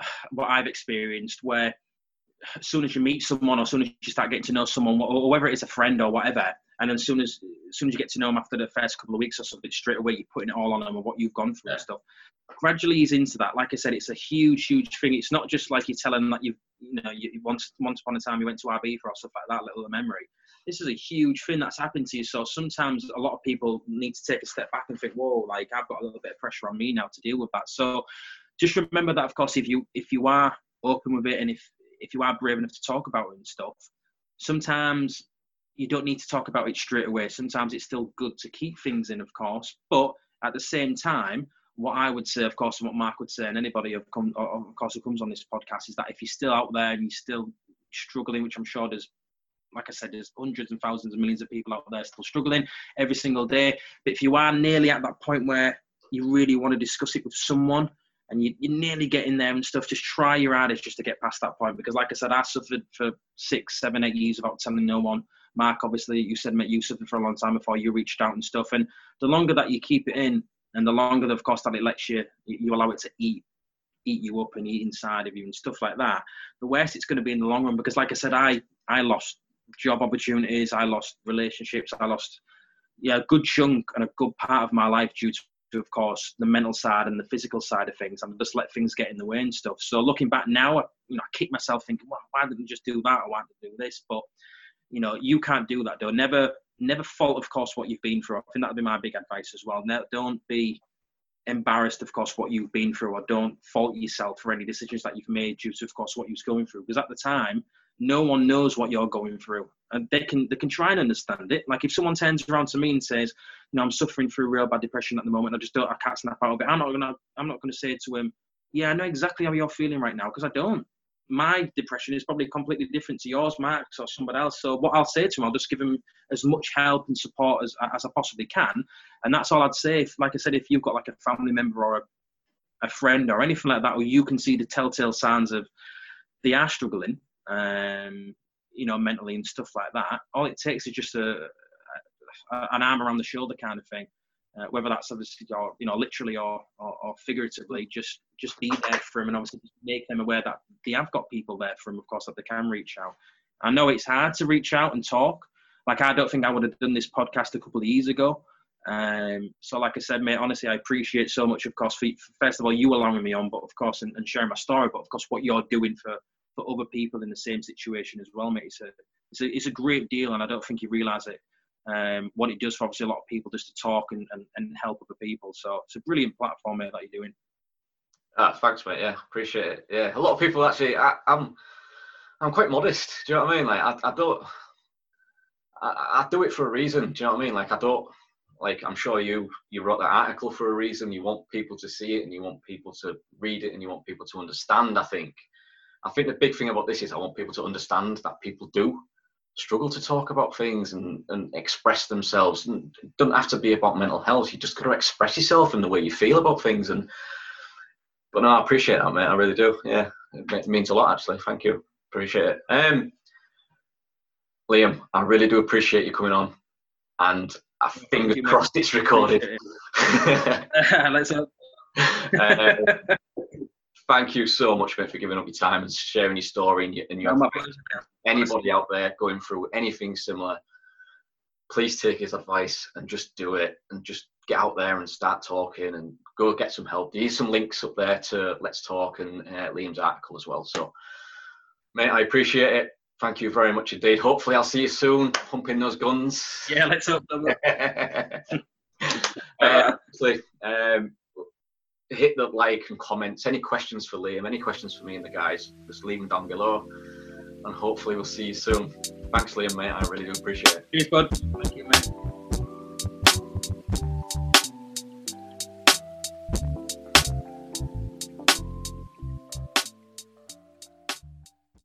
what i've experienced where as soon as you meet someone or as soon as you start getting to know someone or whether it's a friend or whatever and then as soon as as soon as you get to know them after the first couple of weeks or something straight away you're putting it all on them and what you've gone through and stuff. Gradually he's into that. Like i said it's a huge huge thing. It's not just like you're telling that you've you know you once once upon a time you went to Ibiza or stuff like that little memory. This is a huge thing that's happened to you. So sometimes a lot of people need to take a step back and think, whoa, like I've got a little bit of pressure on me now to deal with that. So just remember that, of course, if you if you are open with it and if if you are brave enough to talk about it and stuff, sometimes you don't need to talk about it straight away. Sometimes it's still good to keep things in, of course, but at the same time, what I would say, of course, and what Mark would say, and anybody of, come, of course who comes on this podcast, is that if you're still out there and you're still struggling, which I'm sure there's like I said, there's hundreds and thousands and millions of people out there still struggling every single day. But if you are nearly at that point where you really want to discuss it with someone and you, you're nearly getting there and stuff, just try your hardest just to get past that point. Because, like I said, I suffered for six, seven, eight years without telling no one. Mark, obviously, you said mate, you suffered for a long time before you reached out and stuff. And the longer that you keep it in, and the longer, of course, that it lets you, you allow it to eat eat you up and eat inside of you and stuff like that, the worse it's going to be in the long run. Because, like I said, I I lost job opportunities, I lost relationships, I lost yeah a good chunk and a good part of my life due to, to, of course, the mental side and the physical side of things, and just let things get in the way and stuff. So looking back now, I, you know, I kick myself thinking, well, why didn't I just do that or why didn't I do this? But you know, you can't do that though. Never, never fault, of course, what you've been through. I think that'd be my big advice as well. Ne- don't be embarrassed, of course, what you've been through, or don't fault yourself for any decisions that you've made due to, of course, what you was going through. Because at the time, no one knows what you're going through, and they can they can try and understand it. Like if someone turns around to me and says, "You know, I'm suffering through real bad depression at the moment. I just don't, I can't snap out of it." I'm not gonna, I'm not gonna say to him, "Yeah, I know exactly how you're feeling right now," because I don't. My depression is probably completely different to yours, Max, or somebody else. So what I'll say to him, I'll just give him as much help and support as as I possibly can, and that's all I'd say. If, like I said, if you've got like a family member or a a friend or anything like that, where you can see the telltale signs of they are struggling, um, you know, mentally and stuff like that. All it takes is just a, a an arm around the shoulder kind of thing. Uh, whether that's obviously, or, you know, literally or, or, or figuratively, just just be there for them and obviously make them aware that they have got people there for them, of course, that they can reach out. I know it's hard to reach out and talk. Like I don't think I would have done this podcast a couple of years ago. Um, so, like I said, mate, honestly, I appreciate so much, of course, for, first of all, you allowing me on, but of course, and, and sharing my story, but of course, what you're doing for, for other people in the same situation as well, mate. It's a, it's a, it's a great deal, and I don't think you realise it. Um, what it does for obviously a lot of people just to talk and, and, and help other people. So it's a brilliant platform, mate, that you're doing. Ah, thanks, mate. Yeah, appreciate it. Yeah, a lot of people actually. I, I'm, I'm quite modest. Do you know what I mean? Like, I, I don't. I, I do it for a reason. Do you know what I mean? Like, I don't. like I'm sure you you wrote that article for a reason. You want people to see it and you want people to read it and you want people to understand. I think. I think the big thing about this is I want people to understand that people do struggle to talk about things and, and express themselves. And it doesn't have to be about mental health. You just got to express yourself in the way you feel about things. And but no, I appreciate that, mate. I really do. Yeah, it means a lot, actually. Thank you. Appreciate it. Um, Liam, I really do appreciate you coming on, and I fingers you, crossed it's recorded. It. Let's hope. uh, thank you so much, mate, for giving up your time and sharing your story and your, and your anybody out there going through anything similar. Please take his advice and just do it and just get out there and start talking and go get some help. There's some links up there to Let's Talk and uh, Liam's article as well. So, mate, I appreciate it. Thank you very much indeed. Hopefully, I'll see you soon, pumping those guns. Yeah, let's hope. uh, um, hit the like and comments. Any questions for Liam? Any questions for me and the guys? Just leave them down below, and hopefully we'll see you soon. Thanks, Liam, mate. I really do appreciate it. Cheers, bud.